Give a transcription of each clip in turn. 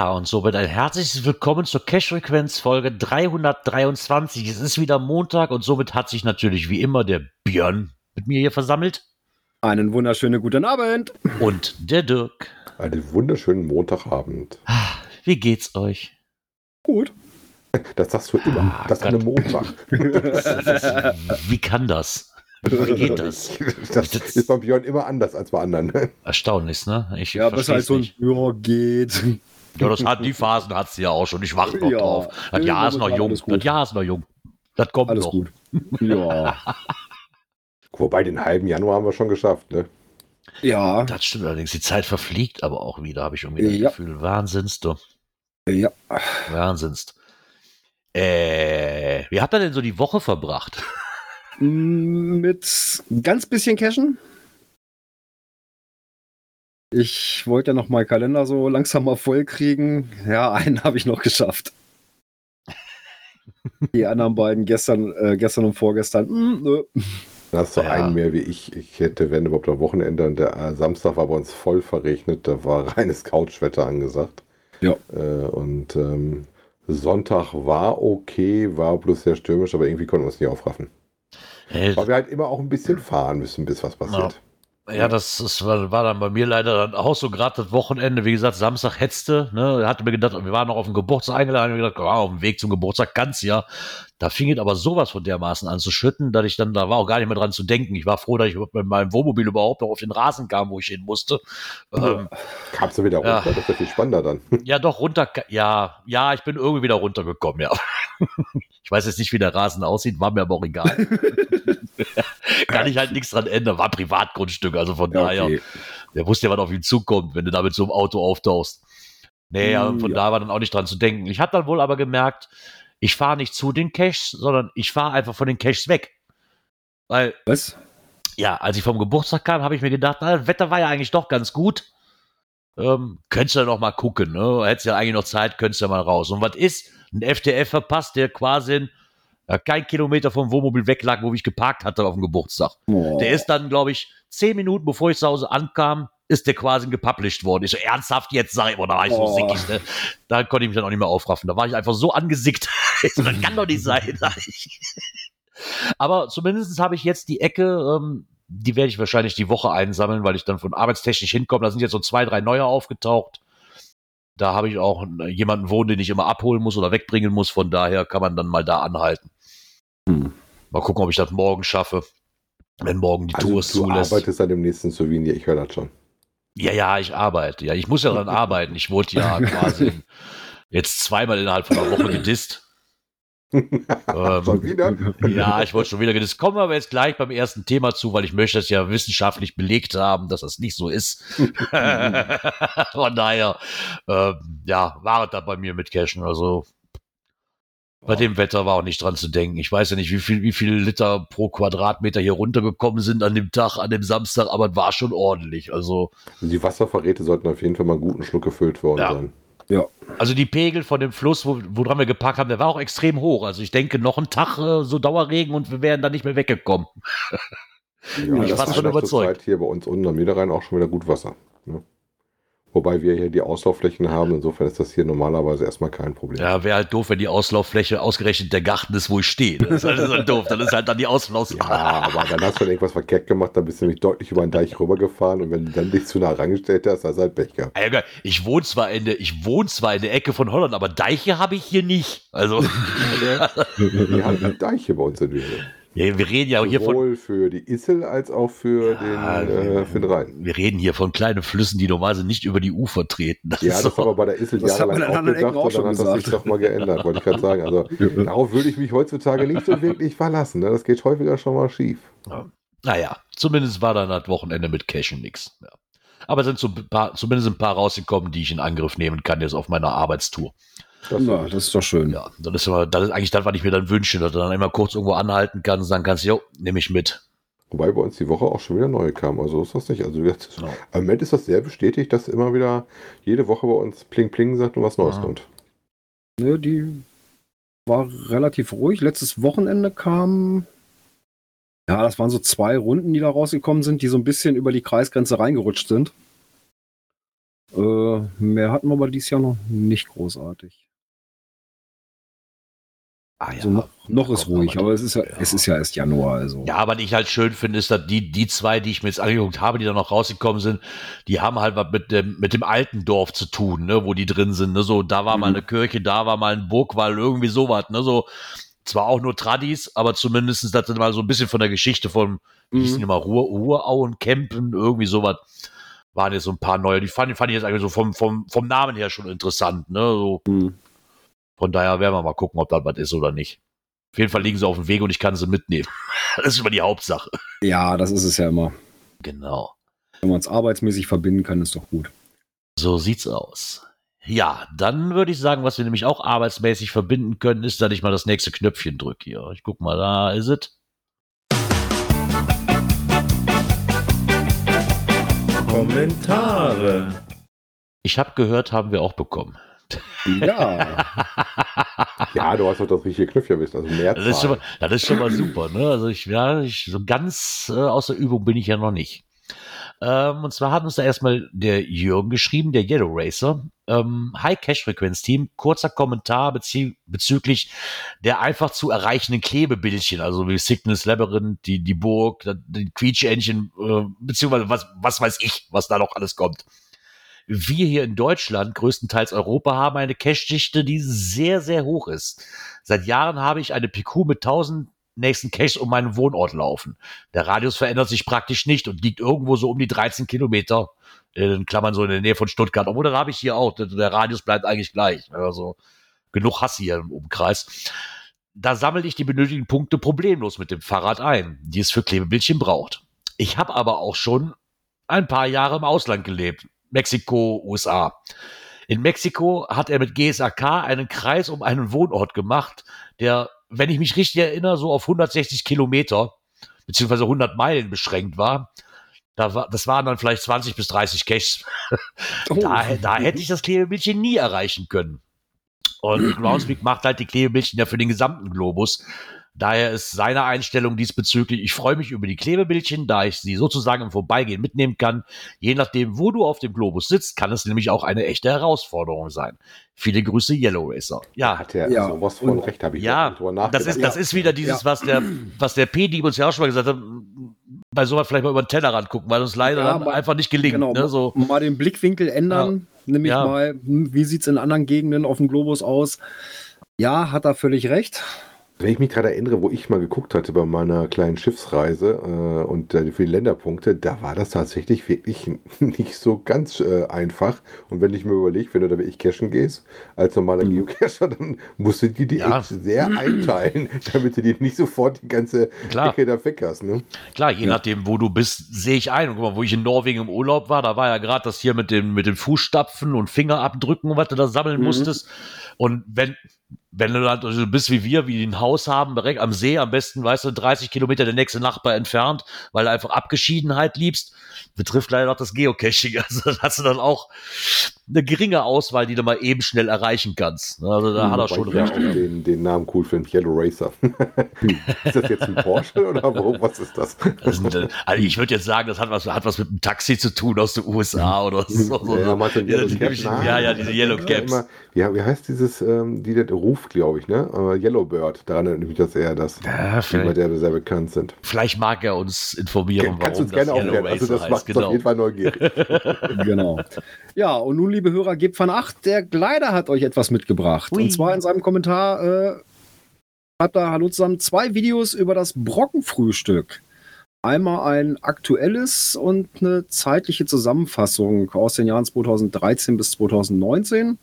Ja, und somit ein herzliches Willkommen zur Cash-Frequenz Folge 323. Es ist wieder Montag und somit hat sich natürlich wie immer der Björn mit mir hier versammelt. Einen wunderschönen guten Abend. Und der Dirk. Einen wunderschönen Montagabend. Ah, Wie geht's euch? Gut. Das sagst du immer. Ah, das ist ein Gott. Montag. Wie kann das? Wie geht das? Das ist beim Björn immer anders als bei anderen. Erstaunlich, ne? Ich Ja, besser als so ein. Ja, geht. Ja, das hat die Phasen hat sie ja auch schon. Ich warte noch Ja. drauf. Das Jahr ist noch jung. Das Jahr ist noch jung. Das kommt Alles noch. gut. Ja. Wobei den halben Januar haben wir schon geschafft. Ne? Ja. Das stimmt allerdings. Die Zeit verfliegt aber auch wieder, habe ich irgendwie das Ja. Gefühl. Wahnsinnst du. Ja. Wahnsinnst. Äh, wie habt ihr denn so die Woche verbracht? Mit ganz bisschen Cashen. Ich wollte ja noch mal Kalender so langsam mal voll kriegen. Ja, einen habe ich noch geschafft. Die anderen beiden gestern, äh, gestern und vorgestern. mm, nö. Da hast du Ja. einen mehr wie ich. Ich hätte, wenn überhaupt am Wochenende, und der äh, Samstag war bei uns voll verregnet. Da war reines Couchwetter angesagt. Ja. Äh, und ähm, Sonntag war okay, war bloß sehr stürmisch, aber irgendwie konnten wir uns nicht aufraffen. Äh, Weil wir halt immer auch ein bisschen fahren müssen, bis was passiert. ja, das, das war, war dann bei mir leider dann auch so gerade das Wochenende. Wie gesagt, Samstag hetzte. Ne, hatte mir gedacht, wir waren noch auf dem Geburtstag eingeladen. Ich gedacht, ah, auf dem Weg zum Geburtstag ganz ja. Da fing es aber sowas von dermaßen an zu schütten, dass ich dann, da war auch gar nicht mehr dran zu denken. Ich war froh, dass ich mit meinem Wohnmobil überhaupt noch auf den Rasen kam, wo ich hin musste. Ähm, Kamst du wieder Ja. runter? Das ist ja viel spannender dann. Ja, doch, runter. Ja, ja, ich bin irgendwie wieder runtergekommen, ja. Ich weiß jetzt nicht, wie der Rasen aussieht, war mir aber auch egal. Kann ich halt nichts dran ändern. War Privatgrundstück, also von Ja, daher, okay. der wusste ja, was auf ihn zukommt, wenn du da mit so einem Auto auftauchst. Nee, ja, von ja. da war dann auch nicht dran zu denken. Ich habe dann wohl aber gemerkt, ich fahre nicht zu den Caches, sondern ich fahre einfach von den Caches weg. Weil Was? ja, als ich vom Geburtstag kam, habe ich mir gedacht, na, das Wetter war ja eigentlich doch ganz gut. Ähm, könntest du ja noch mal gucken, ne? Hättest ja eigentlich noch Zeit, könntest ja mal raus. Und was ist? Ein FTF verpasst, der quasi ja, kein Kilometer vom Wohnmobil weg lag, wo ich geparkt hatte auf dem Geburtstag. Oh. Der ist dann, glaube ich, zehn Minuten bevor ich zu Hause ankam, ist der quasi gepublished worden. Ich so, ernsthaft jetzt, sag ich, boah, da war ich so Oh. sickig, ne? Da konnte ich mich dann auch nicht mehr aufraffen. Da war ich einfach so angesickt. So, das kann doch nicht sein. Aber zumindest habe ich jetzt die Ecke, ähm, die werde ich wahrscheinlich die Woche einsammeln, weil ich dann von arbeitstechnisch hinkomme. Da sind jetzt so zwei, drei neue aufgetaucht. Da habe ich auch jemanden wohnen, den ich immer abholen muss oder wegbringen muss. Von daher kann man dann mal da anhalten. Hm. Mal gucken, ob ich das morgen schaffe. Wenn morgen die Also, Tour es du zulässt. arbeitest an dem nächsten Souvenir, ich höre das schon. Ja, ja, ich arbeite. Ja, ich muss ja dran arbeiten. Ich wurde ja quasi jetzt zweimal innerhalb von einer Woche gedisst. Ähm, ja, ich wollte schon wieder gedisst. Kommen wir aber jetzt gleich beim ersten Thema zu, weil ich möchte es ja wissenschaftlich belegt haben, dass das nicht so ist. Von daher, ähm, ja, war es da bei mir mit Cashen. Also bei dem Wetter war auch nicht dran zu denken. Ich weiß ja nicht, wie viel, wie viel Liter pro Quadratmeter hier runtergekommen sind an dem Tag, an dem Samstag, aber es war schon ordentlich. Also die Wasservorräte sollten auf jeden Fall mal einen guten Schluck gefüllt worden Ja. sein. Ja. Also die Pegel von dem Fluss, wo, woran wir geparkt haben, der war auch extrem hoch. Also ich denke, noch ein Tag äh, so Dauerregen und wir wären dann nicht mehr weggekommen. Ja, Ich war schon überzeugt. zurzeit hier bei uns unten am Niederrhein auch schon wieder gut Wasser. Ne? Wobei wir hier die Auslaufflächen haben, insofern ist das hier normalerweise erstmal kein Problem. Ja, wäre halt doof, wenn die Auslauffläche ausgerechnet der Garten ist, wo ich stehe. Das ist halt, das ist halt doof. Dann ist halt dann die Auslauffläche. Ja, aber dann hast du irgendwas verkehrt gemacht, dann bist du nämlich deutlich über den Deich rübergefahren und wenn du dann dich zu nah rangestellt hast, hast du halt Pech gehabt. Ah. Ich wohne zwar in der, ich wohne zwar in der Ecke von Holland, aber Deiche habe ich hier nicht. Also, Wir haben Deiche bei uns in der Nähe. Ja, wir reden ja hier von, Sowohl für die Issel als auch für, Ja, den, äh, für den Rhein. wir reden hier von kleinen Flüssen, die normalerweise nicht über die Ufer treten. Das Ja, ist das haben wir bei der Issel Das jahrelang auch gedacht auch und dann schon hat das sich doch mal geändert, wollte ich gerade sagen. Also darauf würde ich mich heutzutage nicht so wirklich verlassen. Ne? Das geht häufiger schon mal schief. Naja, zumindest war dann das Wochenende mit Cashen nix. Ja. Aber sind so ein paar, zumindest ein paar rausgekommen, die ich in Angriff nehmen kann jetzt auf meiner Arbeitstour. Das, ja, das ist doch schön. Ja, das ist, immer, das ist eigentlich das, was ich mir dann wünsche, dass du dann immer kurz irgendwo anhalten kannst und sagen kannst, jo, nehme ich mit. Wobei bei uns die Woche auch schon wieder neue kamen. Also ist das nicht. Also jetzt, Genau. im Moment ist das sehr bestätigt, dass immer wieder jede Woche bei uns Pling Pling sagt und was Neues Ja. kommt. Ne, die war relativ ruhig. Letztes Wochenende kam. Ja, das waren so zwei Runden, die da rausgekommen sind, die so ein bisschen über die Kreisgrenze reingerutscht sind. Äh, mehr hatten wir aber dieses Jahr noch nicht großartig. Ah, ja. Also noch, noch ist ruhig, aber- aber es ist ja, ja. es ist ja erst Januar, also. Ja, aber was ich halt schön finde, ist, dass die, die zwei, die ich mir jetzt angeguckt habe, die da noch rausgekommen sind, die haben halt was mit dem, mit dem alten Dorf zu tun, ne, wo die drin sind. Ne? So, da war mal Mhm. eine Kirche, da war mal ein Burgwall, irgendwie sowas. Ne? So, zwar auch nur Tradis, aber zumindest das mal so ein bisschen von der Geschichte von, wie hießen Mhm. mal, Ruhr, Ruhrauen, Kempen, irgendwie sowas. Waren jetzt so ein paar neue. Die fand, fand ich jetzt eigentlich so vom, vom, vom Namen her schon interessant. Ne? So, Hm. Von daher werden wir mal gucken, ob das was ist oder nicht. Auf jeden Fall liegen sie auf dem Weg und ich kann sie mitnehmen. Das ist immer die Hauptsache. Ja, das ist es ja immer. Genau. Wenn man es arbeitsmäßig verbinden kann, ist doch gut. So sieht's aus. Ja, dann würde ich sagen, was wir nämlich auch arbeitsmäßig verbinden können, ist, dass ich mal das nächste Knöpfchen drücke hier. Ich guck mal, da ist es. Kommentare. Ich habe gehört, haben wir auch bekommen. Ja, Ja, du hast doch das richtige Knöpfchen erwischt. Also mehr Das ist schon mal, das ist schon mal super, ne? Also ich, ja, ich, so ganz äh, aus der Übung bin ich ja noch nicht. Ähm, und zwar hat uns da erstmal der Jürgen geschrieben, der Yellow Racer. Ähm, Hi Cash Frequenz Team, kurzer Kommentar bezie bezüglich der einfach zu erreichenden Klebebildchen, also wie Sickness Labyrinth, die, die Burg, die Quietschentchen, äh, beziehungsweise was, was weiß ich, was da noch alles kommt. Wir hier in Deutschland, größtenteils Europa, haben eine Cache-Dichte, die sehr, sehr hoch ist. Seit Jahren habe ich eine PQ mit 1000 nächsten Caches um meinen Wohnort laufen. Der Radius verändert sich praktisch nicht und liegt irgendwo so um die 13 Kilometer, in Klammern so in der Nähe von Stuttgart. Obwohl, das habe ich hier auch. Der, der Radius bleibt eigentlich gleich. Also genug Hass hier im Umkreis. Da sammle ich die benötigten Punkte problemlos mit dem Fahrrad ein, die es für Klebebildchen braucht. Ich habe aber auch schon ein paar Jahre im Ausland gelebt. Mexiko, USA. In Mexiko hat er mit GSAK einen Kreis um einen Wohnort gemacht, der, wenn ich mich richtig erinnere, so auf 160 Kilometer beziehungsweise 100 Meilen beschränkt war. Da war das waren dann vielleicht 20 bis 30 Caches. Oh. Da, da hätte ich das Klebebildchen nie erreichen können. Und Groundspeak macht halt die Klebebildchen ja für den gesamten Globus. Daher ist seine Einstellung diesbezüglich, ich freue mich über die Klebebildchen, da ich sie sozusagen im Vorbeigehen mitnehmen kann. Je nachdem, wo du auf dem Globus sitzt, kann es nämlich auch eine echte Herausforderung sein. Viele Grüße, Yellow Racer. Ja, Hat er Ja. sowas von Und- recht, habe ich ja, das ist, das ist wieder dieses, was der, was der P-Dieb uns ja auch schon mal gesagt hat, bei sowas vielleicht mal über den Tellerrand gucken, weil uns leider Ja, mal- einfach nicht gelingt. genau, Ne? So, mal den Blickwinkel ändern, nämlich Ja. mal, hm, wie sieht es in anderen Gegenden auf dem Globus aus? Ja, hat er völlig recht. Wenn ich mich gerade erinnere, wo ich mal geguckt hatte bei meiner kleinen Schiffsreise äh, und äh, für die Länderpunkte, da war das tatsächlich wirklich nicht so ganz äh, einfach. Und wenn ich mir überlege, wenn du da wirklich cashen gehst, als normaler Mhm. Geocacher, dann musst du die, die Ja. echt sehr einteilen, damit du dir nicht sofort die ganze Klar. Ecke da weg hast. Ne? Klar, je Ja. nachdem, wo du bist, sehe ich ein. Und guck mal, wo ich in Norwegen im Urlaub war, da war ja gerade das hier mit dem, mit dem Fußstapfen und Fingerabdrücken und was du da sammeln Mhm. musstest. Und wenn, wenn du dann also bist wie wir, wie ein Haus haben, direkt am See, am besten, weißt du, 30 Kilometer der nächste Nachbar entfernt, weil du einfach Abgeschiedenheit liebst, betrifft leider auch das Geocaching. Also da hast du dann auch eine geringe Auswahl, die du mal eben schnell erreichen kannst. Also da hat er schon ja recht. auch den, den Namen cool finde, Yellow Racer. ist das jetzt ein Porsche oder wo, was ist das? Das sind, also ich würde jetzt sagen, das hat was, hat was mit einem Taxi zu tun aus den USA oder so. so, Ja, so. die ja, ja, diese Yellow Ja, Caps. Wie, wie heißt dieses, ähm, die der Ruf, glaube ich, ne? Äh, Yellowbird. Daran erinnert mich das eher, dass Ja, die vielleicht, der sehr bekannt sind. vielleicht mag er uns informieren, Kannst du warum uns gerne aufklären. Also das macht uns auf jeden Genau. Fall neugierig. genau. Ja, und nun, liebe Hörer, gebt von acht, der Gleiter hat euch etwas mitgebracht. Ui. Und zwar in seinem Kommentar äh, schreibt er, hallo zusammen, zwei Videos über das Brockenfrühstück. Einmal ein aktuelles und eine zeitliche Zusammenfassung aus den Jahren 2013 bis 2019.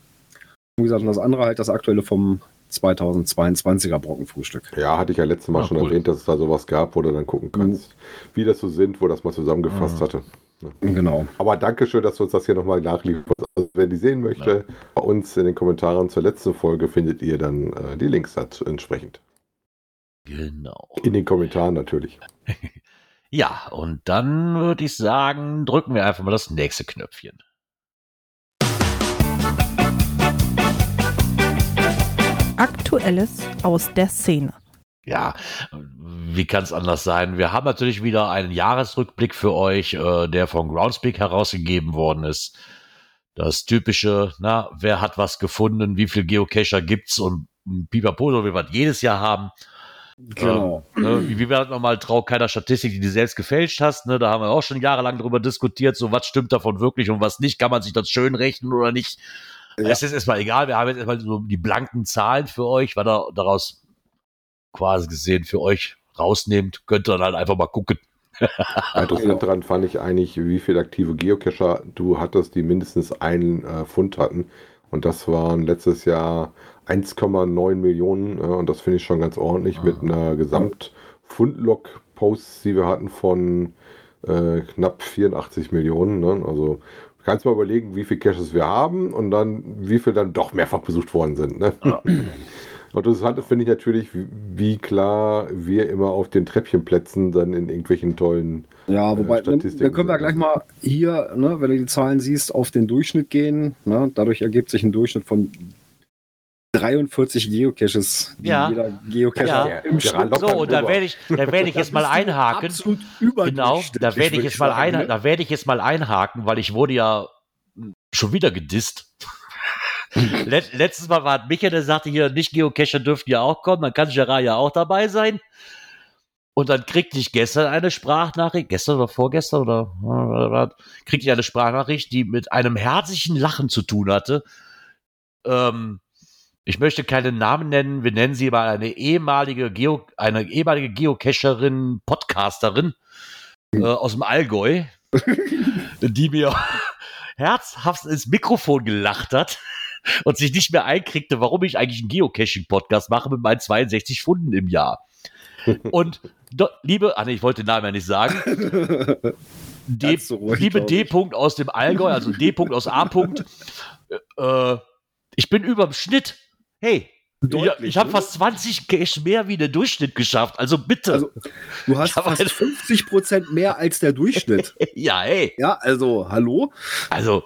Wie gesagt, und das andere halt das aktuelle vom 2022er Brockenfrühstück. Ja, hatte ich ja letztes Mal Ah, schon cool. erwähnt, dass es da sowas gab, wo du dann gucken kannst, wie das so sind, wo das mal zusammengefasst Mhm. hatte. Genau. Aber danke schön, dass du uns das hier nochmal nachliefert. Also, wer die sehen möchte, bei uns in den Kommentaren zur letzten Folge findet ihr dann äh, die Links dazu entsprechend. Genau. In den Kommentaren natürlich. Ja, und dann würde ich sagen, drücken wir einfach mal das nächste Knöpfchen. Aktuelles aus der Szene. Ja, wie kann es anders sein? Wir haben natürlich wieder einen Jahresrückblick für euch, äh, der von Groundspeak herausgegeben worden ist. Das typische, na, wer hat was gefunden, wie viel Geocacher gibt's und Pipapo, so wie wir das jedes Jahr haben. Genau. Ne, wie war das nochmal, trau keiner Statistik, die du selbst gefälscht hast. Ne? Da haben wir auch schon jahrelang drüber diskutiert, so was stimmt davon wirklich und was nicht. Kann man sich das schön rechnen oder nicht? Ja. Es ist erstmal egal. Wir haben jetzt erstmal so die blanken Zahlen für euch, was er daraus quasi gesehen für euch rausnehmt. Könnt ihr dann halt einfach mal gucken. Interessant daran fand ich eigentlich, wie viele aktive Geocacher du hattest, die mindestens einen äh, Fund hatten. Und das waren letztes Jahr 1,9 Millionen. Äh, und das finde ich schon ganz ordentlich mit einer Gesamt-Fundlog-Posts, die wir hatten von äh, knapp 84 Millionen. Ne? Also kannst mal überlegen, wie viele Caches wir haben und dann wie viel dann doch mehrfach besucht worden sind. Ne? Und das hat- finde ich natürlich, wie, klar wir immer auf den Treppchenplätzen dann in irgendwelchen tollen Ja, äh, wobei, dann, Statistiken dann können wir sind. gleich mal hier, ne, wenn du die Zahlen siehst, auf den Durchschnitt gehen. Ne? Dadurch ergibt sich ein Durchschnitt von 43 Geocaches, die Ja. jeder Geocacher Ja. im locker So, und da werde ich, da werde ich jetzt mal einhaken. Absolut Genau, da werde ich würd jetzt mal ein, ne? da werde ich jetzt mal einhaken, weil ich wurde ja schon wieder gedisst. Let, letztes Mal war Michael, der sagte hier, nicht Geocacher dürften ja auch kommen, dann kann Gerard ja auch dabei sein. Und dann kriegte ich gestern eine Sprachnachricht, gestern oder vorgestern oder was, kriegte ich eine Sprachnachricht, die mit einem herzlichen Lachen zu tun hatte. Ähm, ich möchte keinen Namen nennen, wir nennen sie mal eine ehemalige Geo, eine ehemalige Geocacherin, Podcasterin äh, aus dem Allgäu, die mir herzhaft ins Mikrofon gelacht hat und sich nicht mehr einkriegte, warum ich eigentlich einen Geocaching-Podcast mache mit meinen 62 Funden im Jahr. Und do, liebe, ah nee, ich wollte den Namen ja nicht sagen. D, so liebe D. -Punkt aus dem Allgäu, also D. -Punkt aus A. -Punkt, äh, ich bin überm Schnitt. Hey, ich, Deutlich, ich habe ne? fast 20 Cash mehr wie der Durchschnitt geschafft. Also bitte. Also, du hast fast eine- 50 Prozent mehr als der Durchschnitt. ja, hey. ja, also, hallo? Also,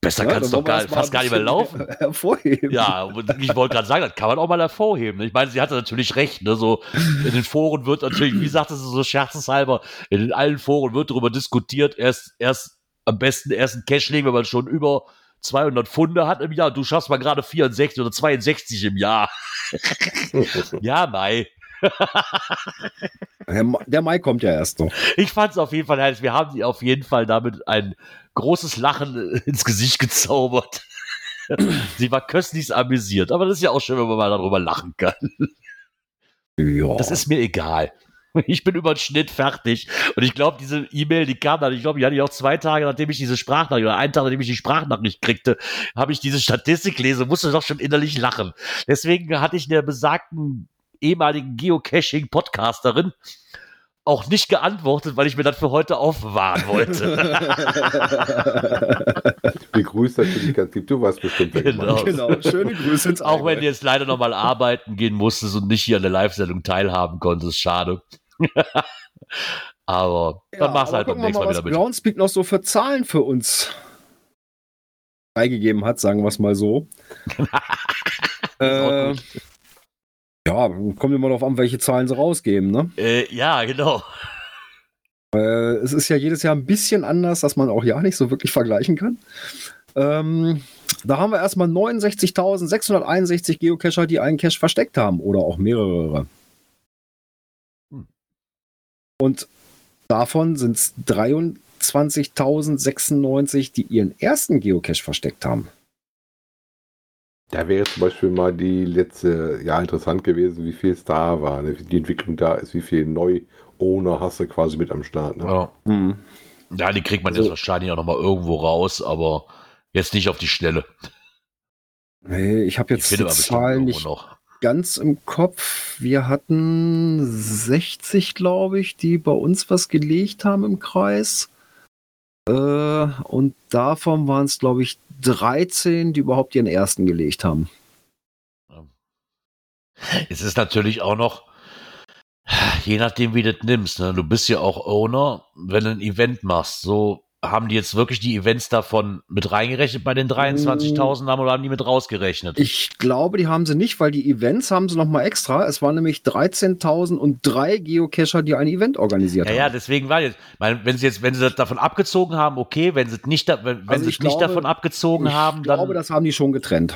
besser Ja, kannst doch wir gar, fast ein gar nicht mehr laufen. Hervorheben. Ja, und ich wollte gerade sagen, das kann man auch mal hervorheben. Ich meine, sie hatte natürlich recht. Ne? So in den Foren wird natürlich, wie sagte sie so scherzeshalber, in allen Foren wird darüber diskutiert. Erst, erst am besten erst einen Cash legen, wenn man schon über 200 Funde hat im Jahr. Du schaffst mal gerade 64 oder 62 im Jahr. ja, Mai. Der, Ma- der Mai kommt ja erst noch. Ich fand es auf jeden Fall herrlich. Wir haben sie auf jeden Fall damit ein großes Lachen ins Gesicht gezaubert. sie war köstlich amüsiert, aber das ist ja auch schön, wenn man mal darüber lachen kann. Ja. Das ist mir egal. Ich bin über den Schnitt fertig. Und ich glaube, diese E-Mail, die kam dann, ich glaube, die hatte ich auch zwei Tage, nachdem ich diese Sprachnachricht, oder einen Tag, nachdem ich die Sprachnachricht kriegte, habe ich diese Statistik gelesen, musste doch schon innerlich lachen. Deswegen hatte ich der besagten ehemaligen Geocaching-Podcasterin auch nicht geantwortet, weil ich mir das für heute aufbewahren wollte. Begrüßt natürlich ganz lieb. Du weißt bestimmt, wer Genau. genau. Schöne Grüße ins Auch wenn du jetzt leider nochmal arbeiten gehen musstest und nicht hier an der Live-Sendung teilhaben konntest, schade. aber dann machst du halt beim nächsten Mal was wieder mit. Groundspeak noch so für Zahlen für uns freigegeben hat, sagen wir es mal so. äh, ja, kommt immer darauf an, welche Zahlen sie rausgeben. Ne? Äh, ja, genau. Äh, es ist ja jedes Jahr ein bisschen anders, dass man auch ja nicht so wirklich vergleichen kann. Ähm, da haben wir erstmal 69.661 Geocacher, die einen Cache versteckt haben oder auch mehrere. Und davon sind es 23.096, die ihren ersten Geocache versteckt haben. Da wäre zum Beispiel mal die letzte, ja, interessant gewesen, wie viel es da war, ne? wie die Entwicklung da ist, wie viel Neu-Owner hast du quasi mit am Start. Ne? Ja. Hm. ja, die kriegt man Also- jetzt wahrscheinlich auch nochmal irgendwo raus, aber jetzt nicht auf die Schnelle. Nee, ich habe Die jetzt die man bestimmt Zahlen irgendwo nicht noch. Ganz im Kopf. Wir hatten 60, glaube ich, die bei uns was gelegt haben im Kreis. Äh, und davon waren es, glaube ich, 13, die überhaupt ihren ersten gelegt haben. Es ist natürlich auch noch, je nachdem, wie du das nimmst. Ne? Du bist ja auch Owner, wenn du ein Event machst. So haben die jetzt wirklich die Events davon mit reingerechnet bei den 23.000 haben oder haben die mit rausgerechnet? Ich glaube, die haben sie nicht, weil die Events haben sie noch mal extra. Es waren nämlich 13.003 Geocacher, die ein Event organisiert ja, haben. Ja, deswegen war jetzt, meine, wenn sie jetzt, wenn sie das davon abgezogen haben, okay, wenn sie nicht, da, wenn, Also sie ich es nicht glaube- davon abgezogen ich haben, glaube, dann das haben die schon getrennt.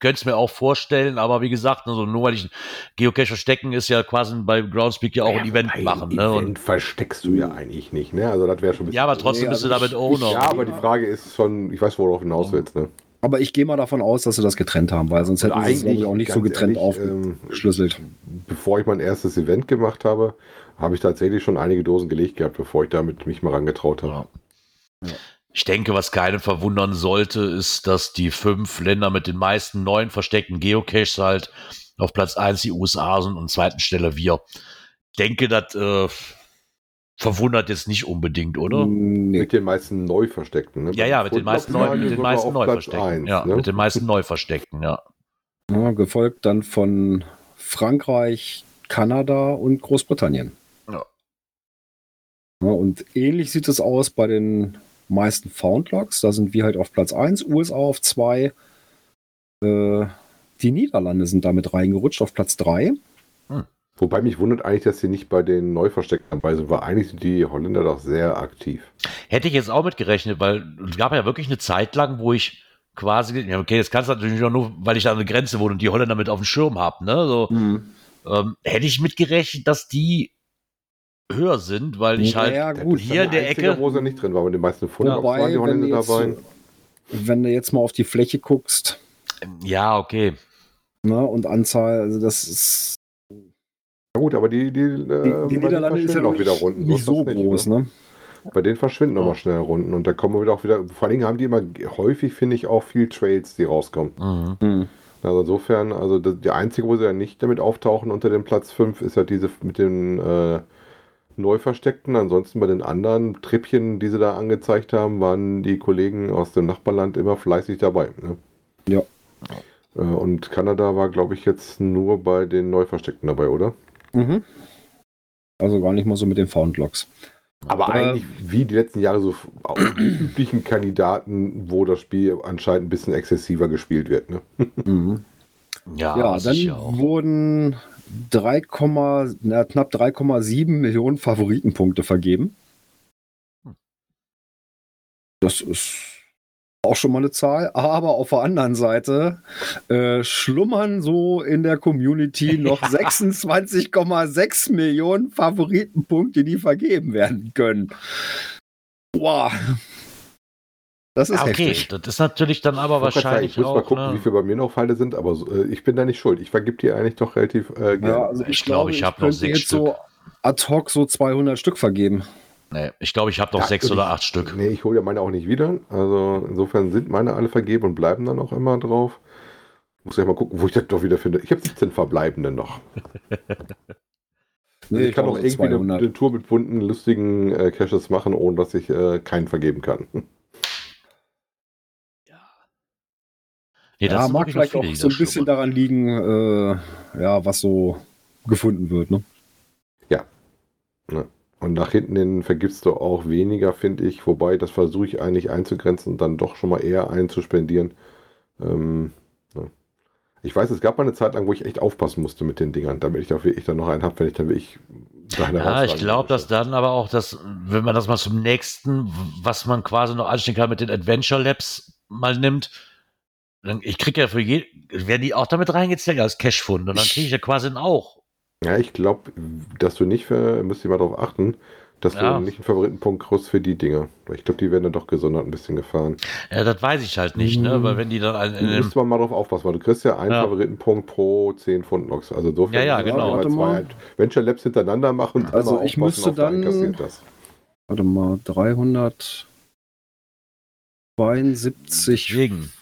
Könnte es mir auch vorstellen, aber wie gesagt, also nur weil ich einen Geocache verstecken, ist ja quasi bei Groundspeak ja auch ein Event Ein machen. Ne? Event Und, versteckst du ja eigentlich nicht, ne? Also das wäre schon ein bisschen. ja, aber trotzdem Nee, bist du also damit Owner. Ja, aber die Frage ist schon, ich weiß, worauf du hinaus willst, ne? Aber ich gehe mal davon aus, dass sie das getrennt haben, weil sonst Und hätten sie es glaub ich, auch nicht so getrennt ehrlich, ähm, aufgeschlüsselt. bevor ich mein erstes Event gemacht habe, habe ich tatsächlich schon einige Dosen gelegt gehabt, bevor ich damit mich mal rangetraut habe. Ich denke, was keinen verwundern sollte, ist, dass die fünf Länder mit den meisten neuen versteckten Geocaches halt auf Platz 1 die USA sind und zweiten Stelle wir. Ich denke, das äh, verwundert jetzt nicht unbedingt, oder? Nee. Mit den meisten neu versteckten, ne? Ja, ja, mit den meisten neu, mit den meisten neu versteckten. Eins, ja, ne? mit den meisten neu versteckten, ja. Ja, gefolgt dann von Frankreich, Kanada und Großbritannien. Ja. Ja, und ähnlich sieht es aus bei den meisten Foundlogs. Da sind wir halt auf Platz 1, USA auf 2. Äh, die Niederlande sind damit reingerutscht auf Platz 3. Wobei mich wundert eigentlich, dass sie nicht bei den Neuversteckten dabei sind, weil eigentlich sind die Holländer doch sehr aktiv. Hätte ich jetzt auch mitgerechnet, weil es gab ja wirklich eine Zeit lang, wo ich quasi, ja, okay, jetzt kannst du natürlich nur, weil ich da an der Grenze wohne und die Holländer mit auf dem Schirm habe, ne? So, ähm, hätte ich mitgerechnet, dass die höher sind, weil ich halt Ja, gut. hier in der Ecke. wo sie nicht drin war, mit den meisten Funden Ja. waren die wenn du, jetzt, dabei. wenn du jetzt mal auf die Fläche guckst Ja, okay. ne, und Anzahl, also das ist Ja gut, aber die, die, die, äh, die denen Niederlande ist ja auch wieder nicht, Runden. nicht ist so das groß. ne? Ne? Bei denen verschwinden nochmal schnell Runden und da kommen wir wieder auch wieder. Vor allen Dingen haben die immer häufig, finde ich, auch viel Trails, die rauskommen. Mhm. Hm. Also insofern, also die einzige, wo sie ja nicht damit auftauchen unter dem Platz 5, ist ja diese mit den äh, neu versteckten. Ansonsten bei den anderen Trippchen, die sie da angezeigt haben, waren die Kollegen aus dem Nachbarland immer fleißig dabei. Ne? Ja. Äh, und Kanada war, glaube ich, jetzt nur bei den neu versteckten dabei, oder? Mhm. Also gar nicht mal so mit den Foundlogs. Aber Äh, eigentlich wie die letzten Jahre so auch die üblichen Kandidaten, wo das Spiel anscheinend ein bisschen exzessiver gespielt wird. Ne? Mhm. Ja, Ja, dann wurden 3, na, knapp 3,7 Millionen Favoritenpunkte vergeben. Das ist auch schon mal eine Zahl, aber auf der anderen Seite äh, schlummern so in der Community noch 26,6 Millionen Favoritenpunkte, die vergeben werden können. Boah. Das ist Ja, okay, heftig. das ist natürlich dann aber Ich gerade sagen, wahrscheinlich ich muss mal gucken, wie Ne? viel bei mir noch Pfeile sind, aber so, äh, ich bin da nicht schuld. Ich vergib die eigentlich doch relativ äh, gerne. Ja, also ich, Ich glaube, ich ich hab noch sechs jetzt so ad hoc so 200 Stück vergeben. Nee, ich glaube, ich habe noch Ja, sechs oder ich- acht Stück. Nee, ich hole ja meine auch nicht wieder. Also insofern sind meine alle vergeben und bleiben dann auch immer drauf. Muss ja mal gucken, wo ich das doch wieder finde. Ich habe 17 verbleibende noch. Nee, ich kann auch irgendwie eine, 200. eine Tour mit bunten, lustigen äh, Caches machen, ohne dass ich äh, keinen vergeben kann. Nee, das ja, mag vielleicht auch so ein bisschen daran liegen, äh, ja, was so gefunden wird. Ne? Und nach hinten hin vergibst du auch weniger, finde ich. Wobei, das versuche ich eigentlich einzugrenzen und dann doch schon mal eher einzuspendieren. Ähm, ja. Ich weiß, es gab mal eine Zeit lang, wo ich echt aufpassen musste mit den Dingern, damit ich da wirklich dann noch einen habe, wenn ich dann wirklich. Ja, ich glaube, dass dann aber auch das, wenn man das mal zum nächsten, was man quasi noch anstehen kann, mit den Adventure Labs mal nimmt, ich kriege ja für je, werden die auch damit reingezählt als Cashfund und dann kriege ich ja quasi einen auch. Ja, ich glaube, dass du nicht für, müsst ihr mal darauf achten, dass Ja. du nicht einen Favoritenpunkt kriegst für die Dinger. Ich glaube, die werden dann doch gesondert ein bisschen gefahren. Ja, das weiß ich halt nicht, ne? Weil wenn die dann in müsste man mal drauf aufpassen, weil du kriegst ja einen Ja. Favoritenpunkt pro 10 Pfund Loks. Also insofern Ja, ja, wir genau. Warte mal. zwei Adventure Labs hintereinander machen. und Also ich müsste dann- das. Warte mal, 372 deswegen.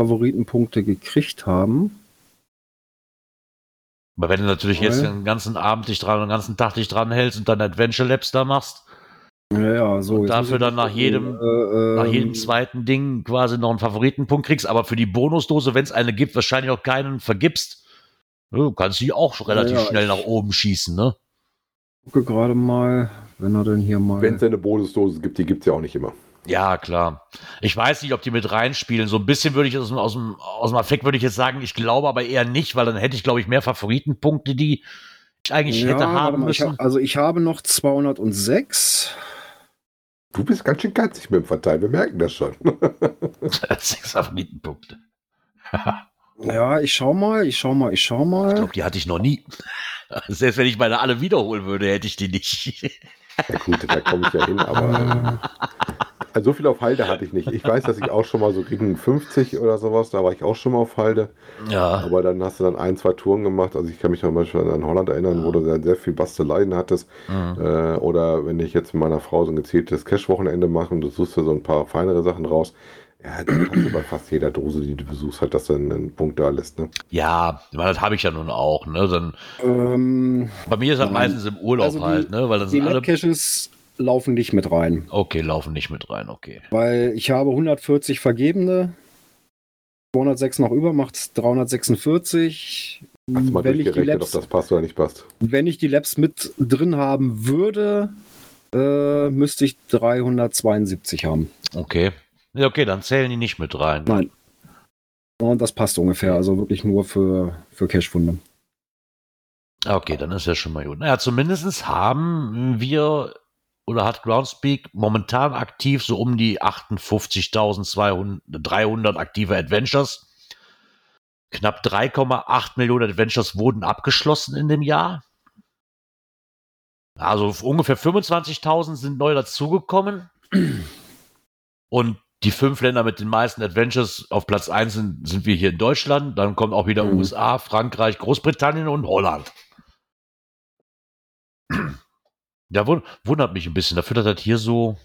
Favoritenpunkte gekriegt haben. Aber wenn du natürlich jetzt Weil- den ganzen Abend dich dran, den ganzen Tag dich dran hältst und dann Adventure Labs da machst, Ja, ja, so. Und jetzt dafür dann nach jedem- äh, nach ähm, jedem zweiten Ding quasi noch einen Favoritenpunkt kriegst, aber für die Bonusdose, wenn es eine gibt, wahrscheinlich auch keinen vergibst, du kannst die auch relativ Ja, schnell nach oben schießen, ne? gucke gerade mal, wenn er denn hier mal. Wenn es eine Bonusdose gibt, die gibt es ja auch nicht immer. Ja, klar. Ich weiß nicht, ob die mit reinspielen. So ein bisschen würde ich aus dem, aus dem, aus dem Affekt würde ich jetzt sagen, ich glaube aber eher nicht, weil dann hätte ich, glaube ich, mehr Favoritenpunkte, die ich eigentlich hätte warte haben mal, ich müssen. hab, also ich habe noch 206. Du bist ganz schön geizig mit dem Verteilen, wir merken das schon. Sechs Favoritenpunkte. Ja, ich schau mal, ich schau mal, ich schau Ich mal. glaube, die hatte ich noch nie. Selbst wenn ich meine alle wiederholen würde, hätte ich die nicht. Ja gut, da komme ich ja hin, aber also so viel auf Halde hatte ich nicht. Ich weiß, dass ich auch schon mal so gegen 50 oder sowas, da war ich auch schon mal auf Halde. Ja. Aber dann hast du dann ein, zwei Touren gemacht. Also ich kann mich zum Beispiel an Holland erinnern, wo du dann sehr viel Basteleien hattest. Mhm. Äh, oder wenn ich jetzt mit meiner Frau so ein gezieltes Cash-Wochenende mache und du suchst dir so ein paar feinere Sachen raus, ja, dann hast du bei fast jeder Dose, die du besuchst, halt, dass du einen Punkt da lässt. Ne? Ja, das habe ich ja nun auch. Ne? Dann, Ähm, bei mir ist das Nein. meistens im Urlaub Also die- halt, ne? weil dann die sind alle. Labcaches laufen nicht mit rein, Okay, laufen nicht mit rein, okay. weil ich habe 140 vergebene, 206 noch über, macht 346. Hast du mal Wenn ich, die durchgerechnet, ob Labs, das passt oder nicht passt. wenn ich die Labs mit drin haben würde, äh, müsste ich 372 haben. Okay. Ja, okay, dann zählen die nicht mit rein. Nein. Und das passt ungefähr, also wirklich nur für, für Cashfunde. Okay, dann ist ja schon mal gut. Naja, zumindest haben wir oder hat Groundspeak momentan aktiv so um die 58.300 aktive Adventures. Knapp 3,8 Millionen Adventures wurden abgeschlossen in dem Jahr. Also ungefähr 25.000 sind neu dazugekommen. Und die fünf Länder mit den meisten Adventures auf Platz 1 sind, sind wir hier in Deutschland. Dann kommen auch wieder Mhm. USA, Frankreich, Großbritannien und Holland. Wund wundert mich ein bisschen dafür, dass das hier so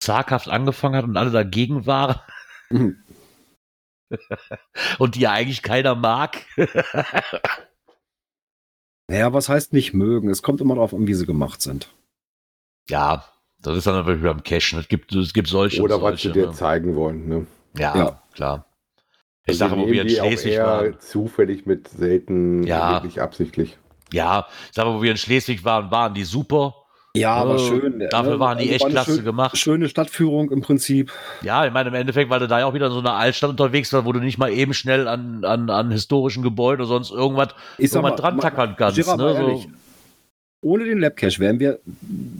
zaghaft angefangen hat und alle dagegen waren Mhm. und die ja eigentlich keiner mag. Naja, was heißt nicht mögen? Es kommt immer darauf an, wie sie gemacht sind. ja, das ist dann wieder am Cashen. Es gibt, es gibt solche Oder und was sie solche. dir ne? zeigen wollen. Ne? Ja, Ja. klar. Ich Also sage, wo wir in Schleswig eher waren. zufällig mit selten Ja. wirklich absichtlich. Ja, ich sage, wo wir in Schleswig waren, waren die super. Ja, aber Äh, schön. Dafür ne? waren die Also echt war klasse schön, gemacht. Schöne Stadtführung im Prinzip. Ja, ich meine, im Endeffekt, weil du da ja auch wieder in so einer Altstadt unterwegs warst, wo du nicht mal eben schnell an, an, an historischen Gebäuden oder sonst irgendwas, Ich sag irgendwas mal, dran tackern kannst. Mal Ne? So, ohne den Labcache wären wir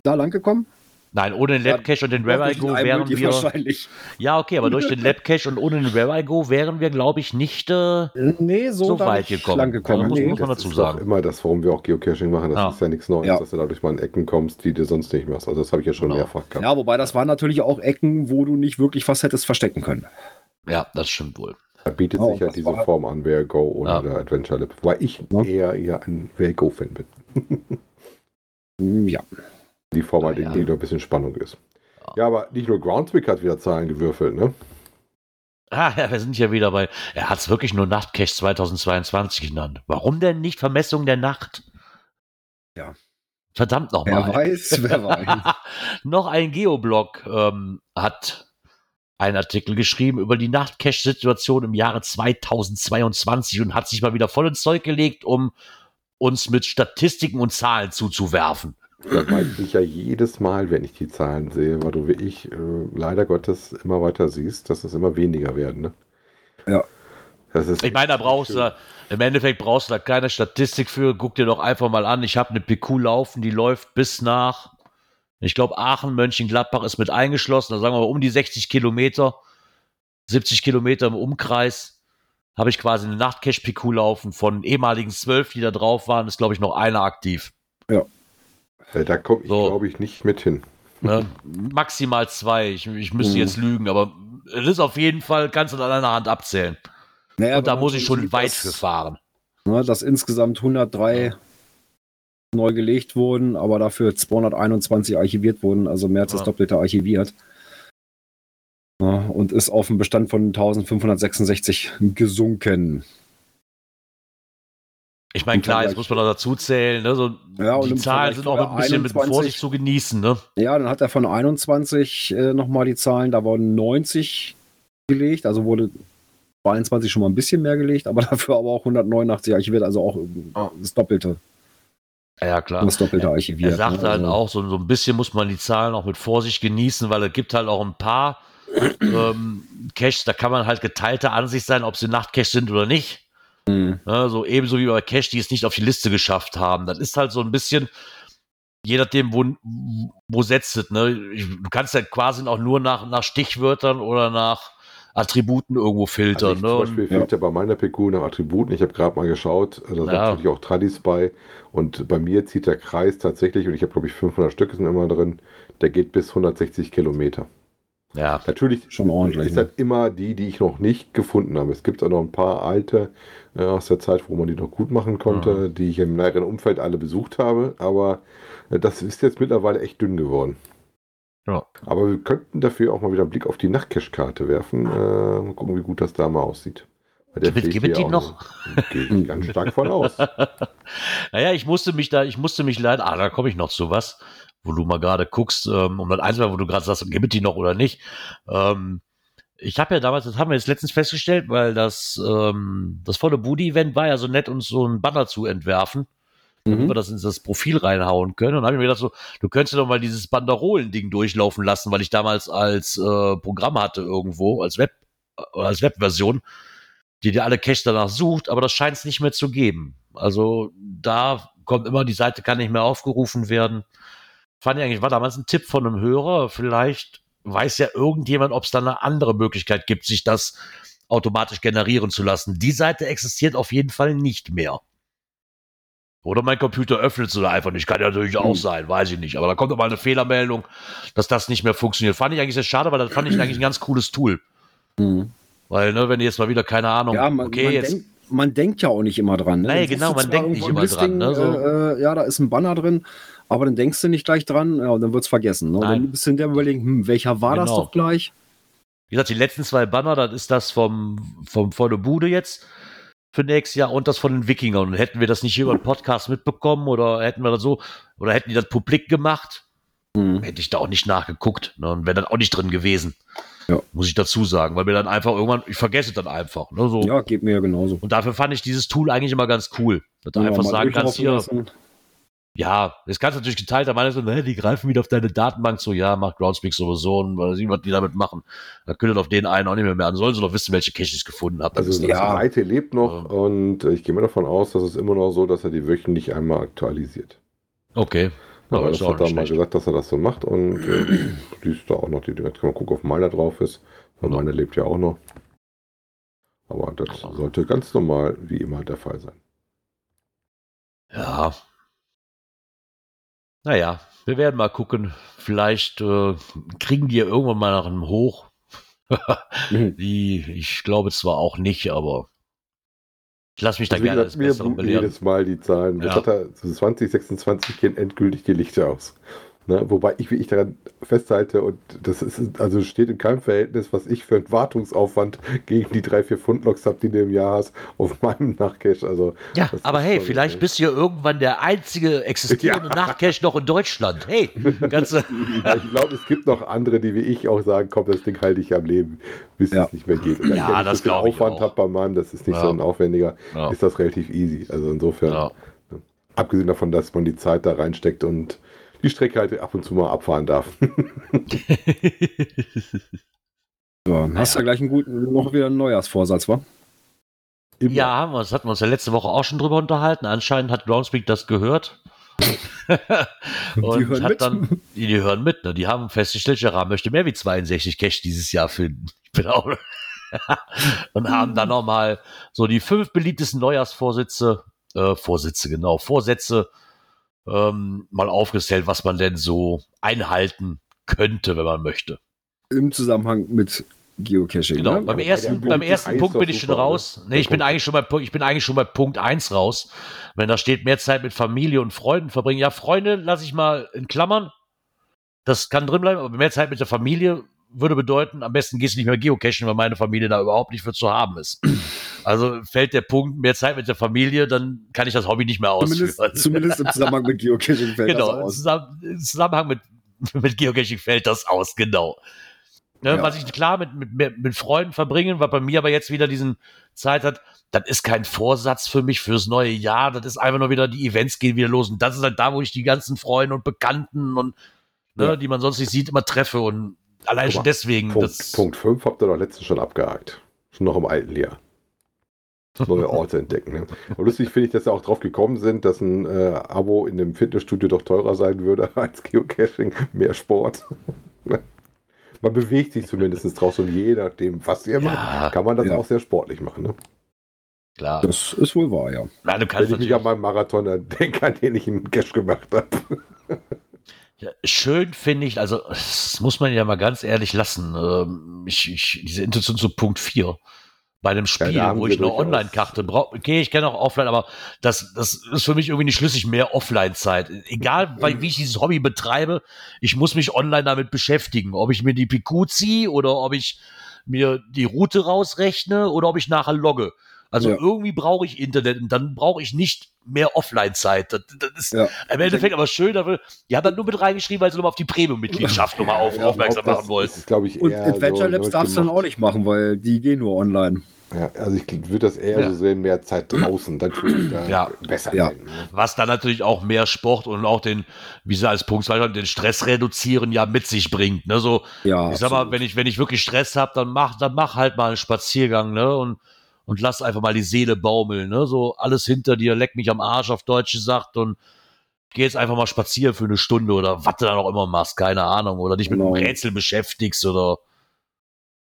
da lang gekommen? Nein, ohne den Labcache und den Where I Go wären wir. Wahrscheinlich. Ja, okay, aber durch den Labcache und ohne den Where I Go wären wir, glaube ich, nicht. Äh, Nee, so, So weit gekommen. Gekommen. Muss- nee. muss man das dazu ist sagen. Immer das, warum wir auch Geocaching machen. Das Ja. ist ja nichts Neues, Ja. dass du dadurch mal in Ecken kommst, die du sonst nicht machst. Also das habe ich ja schon Genau. mehrfach gehabt. Ja, wobei das waren natürlich auch Ecken, wo du nicht wirklich was hättest verstecken können. ja, das stimmt wohl. Da bietet Oh, sich ja diese war- Form an, Where Go oder Ja. Adventure Lab. Weil ich Ja. eher, eher ein Where Go-Fan bin. Ja. Die Form halt, Ja. in die noch ein bisschen Spannung ist. Ja. Ja, aber nicht nur Groundspeak hat wieder Zahlen gewürfelt, ne? Ah, ja, wir sind ja wieder bei. Er hat es wirklich nur Nachtcache 2022 genannt. Warum denn nicht Vermessung der Nacht? Ja. Verdammt Wer nochmal. weiß, wer weiß. Noch ein Geoblog ähm, hat einen Artikel geschrieben über die Nachtcache-Situation im Jahre 2022 und hat sich mal wieder voll ins Zeug gelegt, um uns mit Statistiken und Zahlen zuzuwerfen. Das weiß ich ja jedes Mal, wenn ich die Zahlen sehe, weil du wie ich äh, leider Gottes immer weiter siehst, dass es immer weniger werden. Ne? Ja. Das ist Ich meine, da brauchst schön. du, im Endeffekt brauchst du da keine Statistik für. Guck dir doch einfach mal an. Ich habe eine PQ laufen, die läuft bis nach, ich glaube, Aachen, Mönchengladbach ist mit eingeschlossen. Da sagen wir mal um die 60 Kilometer, 70 Kilometer im Umkreis. Habe ich quasi eine Nachtcache-PQ laufen. Von ehemaligen zwölf, die da drauf waren, ist, glaube ich, noch einer aktiv. Äh, Da komme ich, So. glaube ich, nicht mit hin. Ne? Maximal zwei. Ich, ich müsste Mhm. jetzt lügen, aber es ist auf jeden Fall, kannst du an einer Hand abzählen. Naja, Und da muss ich schon weit dass- für fahren. Ne, dass insgesamt 103 neu gelegt wurden, aber dafür 221 archiviert wurden, also mehr als das Ja. Doppelte archiviert. Ja, und ist auf einen Bestand von 1566 gesunken. Ich meine, klar, jetzt muss man noch dazu zählen, ne? so, Ja, die Zahlen sind auch ein bisschen mit 21 Vorsicht zu genießen. Ne? Ja, dann hat er von 21 äh, nochmal die Zahlen, da wurden 90 gelegt, also wurde 22 schon mal ein bisschen mehr gelegt, aber dafür aber auch 189 archiviert, also auch äh, das Doppelte, Ja, klar. das Doppelte archiviert. Er sagt ne? halt Also- auch, so, so ein bisschen muss man die Zahlen auch mit Vorsicht genießen, weil es gibt halt auch ein paar ähm, Caches, da kann man halt geteilter Ansicht sein, ob sie Nachtcache sind oder nicht. Mhm. Ne, so ebenso wie bei Cache, die es nicht auf die Liste geschafft haben. Das ist halt so ein bisschen, je nachdem, wo, wo setzt es. Ne? Du kannst ja quasi auch nur nach, nach Stichwörtern oder nach Attributen irgendwo Also filtern. ich ne? zum Und- Beispiel filter bei meiner PQ nach Attributen. Ich habe gerade mal geschaut, da sind Ja. natürlich auch Tradis bei. Und bei mir zieht der Kreis tatsächlich, und ich habe glaube ich 500 Stück sind immer drin, der geht bis 160 Kilometer. Ja, Natürlich Schon ordentlich. ist Ne? halt immer die, die ich noch nicht gefunden habe. Es gibt auch noch ein paar alte äh, aus der Zeit, wo man die noch gut machen konnte, die ich im näheren Umfeld alle besucht habe. Aber äh, das ist jetzt mittlerweile echt dünn geworden. Ja. Aber wir könnten dafür auch mal wieder einen Blick auf die Nachtcache-Karte werfen. Äh, mal gucken, wie gut das da mal aussieht. Gibt gibt die noch? Gehe ich ganz stark von aus. Naja, ich musste mich da, ich musste mich leider, ah, da komme ich noch zu was, wo du mal gerade guckst, ähm, um das eins wo du gerade sagst, gibt es die noch oder nicht. Ähm, ich habe ja damals, das haben wir jetzt letztens festgestellt, weil das, ähm, das volle Booty-Event war ja so nett, uns so einen Banner zu entwerfen, damit Mhm. wir das in das Profil reinhauen können. Und dann habe ich mir gedacht, so, du könntest ja doch mal dieses Banderolen-Ding durchlaufen lassen, weil ich damals als äh, Programm hatte irgendwo, als Web, äh, als Webversion, die dir alle Caches danach sucht, aber das scheint es nicht mehr zu geben. Also da kommt immer, die Seite kann nicht mehr aufgerufen werden. Fand ich eigentlich, war damals ein Tipp von einem Hörer. Vielleicht weiß ja irgendjemand, ob es da eine andere Möglichkeit gibt, sich das automatisch generieren zu lassen. Die Seite existiert auf jeden Fall nicht mehr. Oder mein Computer öffnet es oder einfach nicht. Kann ja natürlich auch Hm. sein, weiß ich nicht. Aber da kommt doch mal eine Fehlermeldung, dass das nicht mehr funktioniert. Fand ich eigentlich sehr schade, weil das fand ich eigentlich ein ganz cooles Tool. Mhm. Weil, ne, wenn jetzt mal wieder, keine Ahnung, Ja, man, okay, man, jetzt. denkt, man denkt ja auch nicht immer dran. Ne? Nee, genau, man denkt nicht immer dran, ne, so. äh, äh, ja, da ist ein Banner drin, aber dann denkst du nicht gleich dran ja, und dann wird's vergessen. Ne? Und. Dann bist du hinterher überlegen, hm, welcher war das Genau. doch gleich? Wie gesagt, die letzten zwei Banner, das ist das vom, vom Volle Bude jetzt für nächstes Jahr und das von den Wikingern. Und hätten wir das nicht hier über den Podcast mitbekommen oder hätten wir das so, oder hätten die das publik gemacht, Hm. hätte ich da auch nicht nachgeguckt. Ne, und wäre dann auch nicht drin gewesen. Ja. Muss ich dazu sagen, weil mir dann einfach irgendwann, ich vergesse es dann einfach. Ne, so. Ja, geht mir ja genauso. Und dafür fand ich dieses Tool eigentlich immer ganz cool. Dass Ja, einfach sagen kannst, hier, lassen. Ja, das kannst du natürlich geteilter Meinung sein, ne, die greifen wieder auf deine Datenbank, so, ja, macht Groundspeak sowieso und sehen, was die damit machen. Da können auf den einen auch nicht mehr mehr an. Sollen sie doch wissen, welche Caches ich gefunden habe. Also die ja. Seite lebt noch Ja. und äh, ich gehe mal davon aus, dass es immer noch so, dass er die wöchentlich einmal aktualisiert. Okay. Ja, Aber das hat er nicht mal schlecht. gesagt, dass er das so macht und äh, die ist da auch noch, die, jetzt kann man gucken, ob meiner drauf ist, weil Ja. meiner lebt ja auch noch. Aber das sollte ganz normal wie immer der Fall sein. Ja. Naja, wir werden mal gucken. Vielleicht äh, kriegen die ja irgendwann mal nach einem Hoch. Mhm. die, ich glaube zwar auch nicht, aber ich lasse mich da Also gerne gesagt, des mir Besseren belehren. jedes Mal die Zahlen. Ja. hat er zu 2026 gehen endgültig die Lichter aus. Ne? Wobei ich, wie ich daran festhalte, und das ist, also steht in keinem Verhältnis, was ich für einen Wartungsaufwand gegen die drei, vier Pfundloks habe, die du im Jahr hast, auf meinem Nachcache. Also, Ja, aber hey, vielleicht bist du ja irgendwann der einzige existierende Ja. Nachtcache noch in Deutschland. Hey, ganze. ich glaube, es gibt noch andere, die wie ich auch sagen, komm, das Ding halte ich am Leben, bis Ja. es nicht mehr geht. Und Ja, ich das so viel glaub ich Aufwand habe bei meinem, das ist nicht Ja. so ein aufwendiger, Ja. ist das relativ easy. Also insofern, Ja. abgesehen davon, dass man die Zeit da reinsteckt und die Strecke halt ab und zu mal abfahren darf. So, hast ja gleich einen guten, noch wieder einen Neujahrsvorsatz, wa? Immer. Ja, haben wir, das hatten wir uns ja letzte Woche auch schon drüber unterhalten. Anscheinend hat Groundspeak das gehört. und Die hören hat mit. dann, die, die hören mit, ne? Die haben festgestellt, Gerard möchte mehr wie 62 Cash dieses Jahr finden. Ich bin auch. und haben dann nochmal so die fünf beliebtesten Neujahrsvorsitze, äh, Vorsitze, genau, Vorsätze ähm, mal aufgestellt, was man denn so einhalten könnte, wenn man möchte. Im Zusammenhang mit Geocaching. Genau, ne? beim bei ersten, dem beim Punkt ersten Punkt bin ich schon raus. oder? Nee, ich bin eigentlich schon bei, Punkt- ich bin eigentlich schon bei Punkt 1 raus. Wenn da steht, mehr Zeit mit Familie und Freunden verbringen. Ja, Freunde lasse ich mal in Klammern. Das kann drin bleiben, aber mehr Zeit mit der Familie würde bedeuten, am besten gehst du nicht mehr geocachen, weil meine Familie da überhaupt nicht für zu haben ist. Also fällt der Punkt, mehr Zeit mit der Familie, dann kann ich das Hobby nicht mehr ausführen. Zumindest, zumindest im Zusammenhang mit Geocaching fällt genau, das im aus. Zusammen- im Zusammenhang mit, mit Geocaching fällt das aus, genau. Ne, Ja. Was ich klar mit, mit, mit- mit Freunden verbringen, was bei mir aber jetzt wieder diesen Zeit hat, das ist kein Vorsatz für mich fürs neue Jahr, das ist einfach nur wieder, die Events gehen wieder los und das ist halt da, wo ich die ganzen Freunde und Bekannten und ne, Ja. die man sonst nicht sieht, immer treffe und allein schon deswegen, Punkt, das, Punkt 5 habt ihr doch letztens schon abgehakt. Schon noch im alten Jahr. Neue Orte entdecken. Ne? Und lustig finde ich, dass sie auch drauf gekommen sind, dass ein äh, Abo in einem Fitnessstudio doch teurer sein würde als Geocaching. Mehr Sport. Man bewegt sich zumindest draußen und je nachdem, was ihr Ja. macht, kann man das Ja. auch sehr sportlich machen. Ne? klar. Das ist wohl wahr, ja. Nein, du Wenn kannst ich mich natürlich an meinen Marathon denke, an den ich einen Cache gemacht habe. Schön finde ich, also das muss man ja mal ganz ehrlich lassen. Ähm, ich, ich, diese Intention zu Punkt 4. Bei einem Spiel, wo ich eine Online-Karte brauche. Okay, ich kenne auch Offline, aber das, das ist für mich irgendwie nicht schlüssig, mehr Offline-Zeit. Egal, weil, wie ich dieses Hobby betreibe, ich muss mich online damit beschäftigen. Ob ich mir die PQ ziehe oder ob ich mir die Route rausrechne oder ob ich nachher logge. Also Ja. irgendwie brauche ich Internet und dann brauche ich nicht mehr Offline-Zeit. Das, das ist Ja. im Endeffekt aber schön, aber die haben dann nur mit reingeschrieben, weil sie nochmal auf die Premium-Mitgliedschaft nochmal auf, Ja, aufmerksam machen wollten. Ist, glaube ich, Und eher Adventure so, Labs darfst du dann auch nicht machen, weil die gehen nur online. Ja, also ich würde das eher Ja. so sehen, mehr Zeit draußen. Dann da Ja. besser Ja. ne? Was dann natürlich auch mehr Sport und auch den, wie sie als Punkt zwei haben, den Stress reduzieren ja mit sich bringt. Ne? So, Ja, ich sag mal, absolut. wenn ich, wenn ich wirklich Stress habe, dann mach, dann mach halt mal einen Spaziergang, ne? Und, und lass einfach mal die Seele baumeln, ne? So alles hinter dir, leck mich am Arsch auf Deutsch gesagt und geh jetzt einfach mal spazieren für eine Stunde oder was du dann auch immer machst, keine Ahnung. Oder dich mit Genau. einem Rätsel beschäftigst oder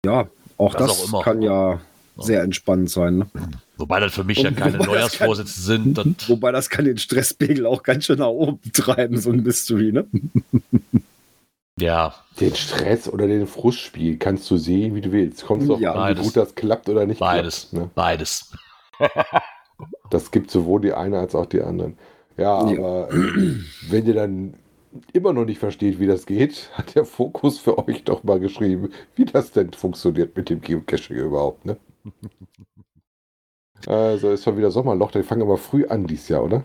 ja, auch das auch kann ja sehr entspannend sein. Ne? wobei das für mich ja Und keine das kann- Neujahrsvorsätze sind. Wobei das kann den Stresspegel auch ganz schön nach oben treiben, so ein Mystery, ne? ja, Den Stress oder den Frustspiel kannst du sehen, wie du willst. Kommst doch Ja, an, wie beides. gut das klappt oder nicht beides, klappt. Ne? beides. Das gibt sowohl die eine als auch die anderen. Ja, Ja. aber äh, wenn ihr dann immer noch nicht versteht, wie das geht, hat der Fokus für euch doch mal geschrieben, wie das denn funktioniert mit dem Geocaching überhaupt. Ne? Also ist schon wieder Sommerloch, die fangen aber früh an dieses Jahr, oder?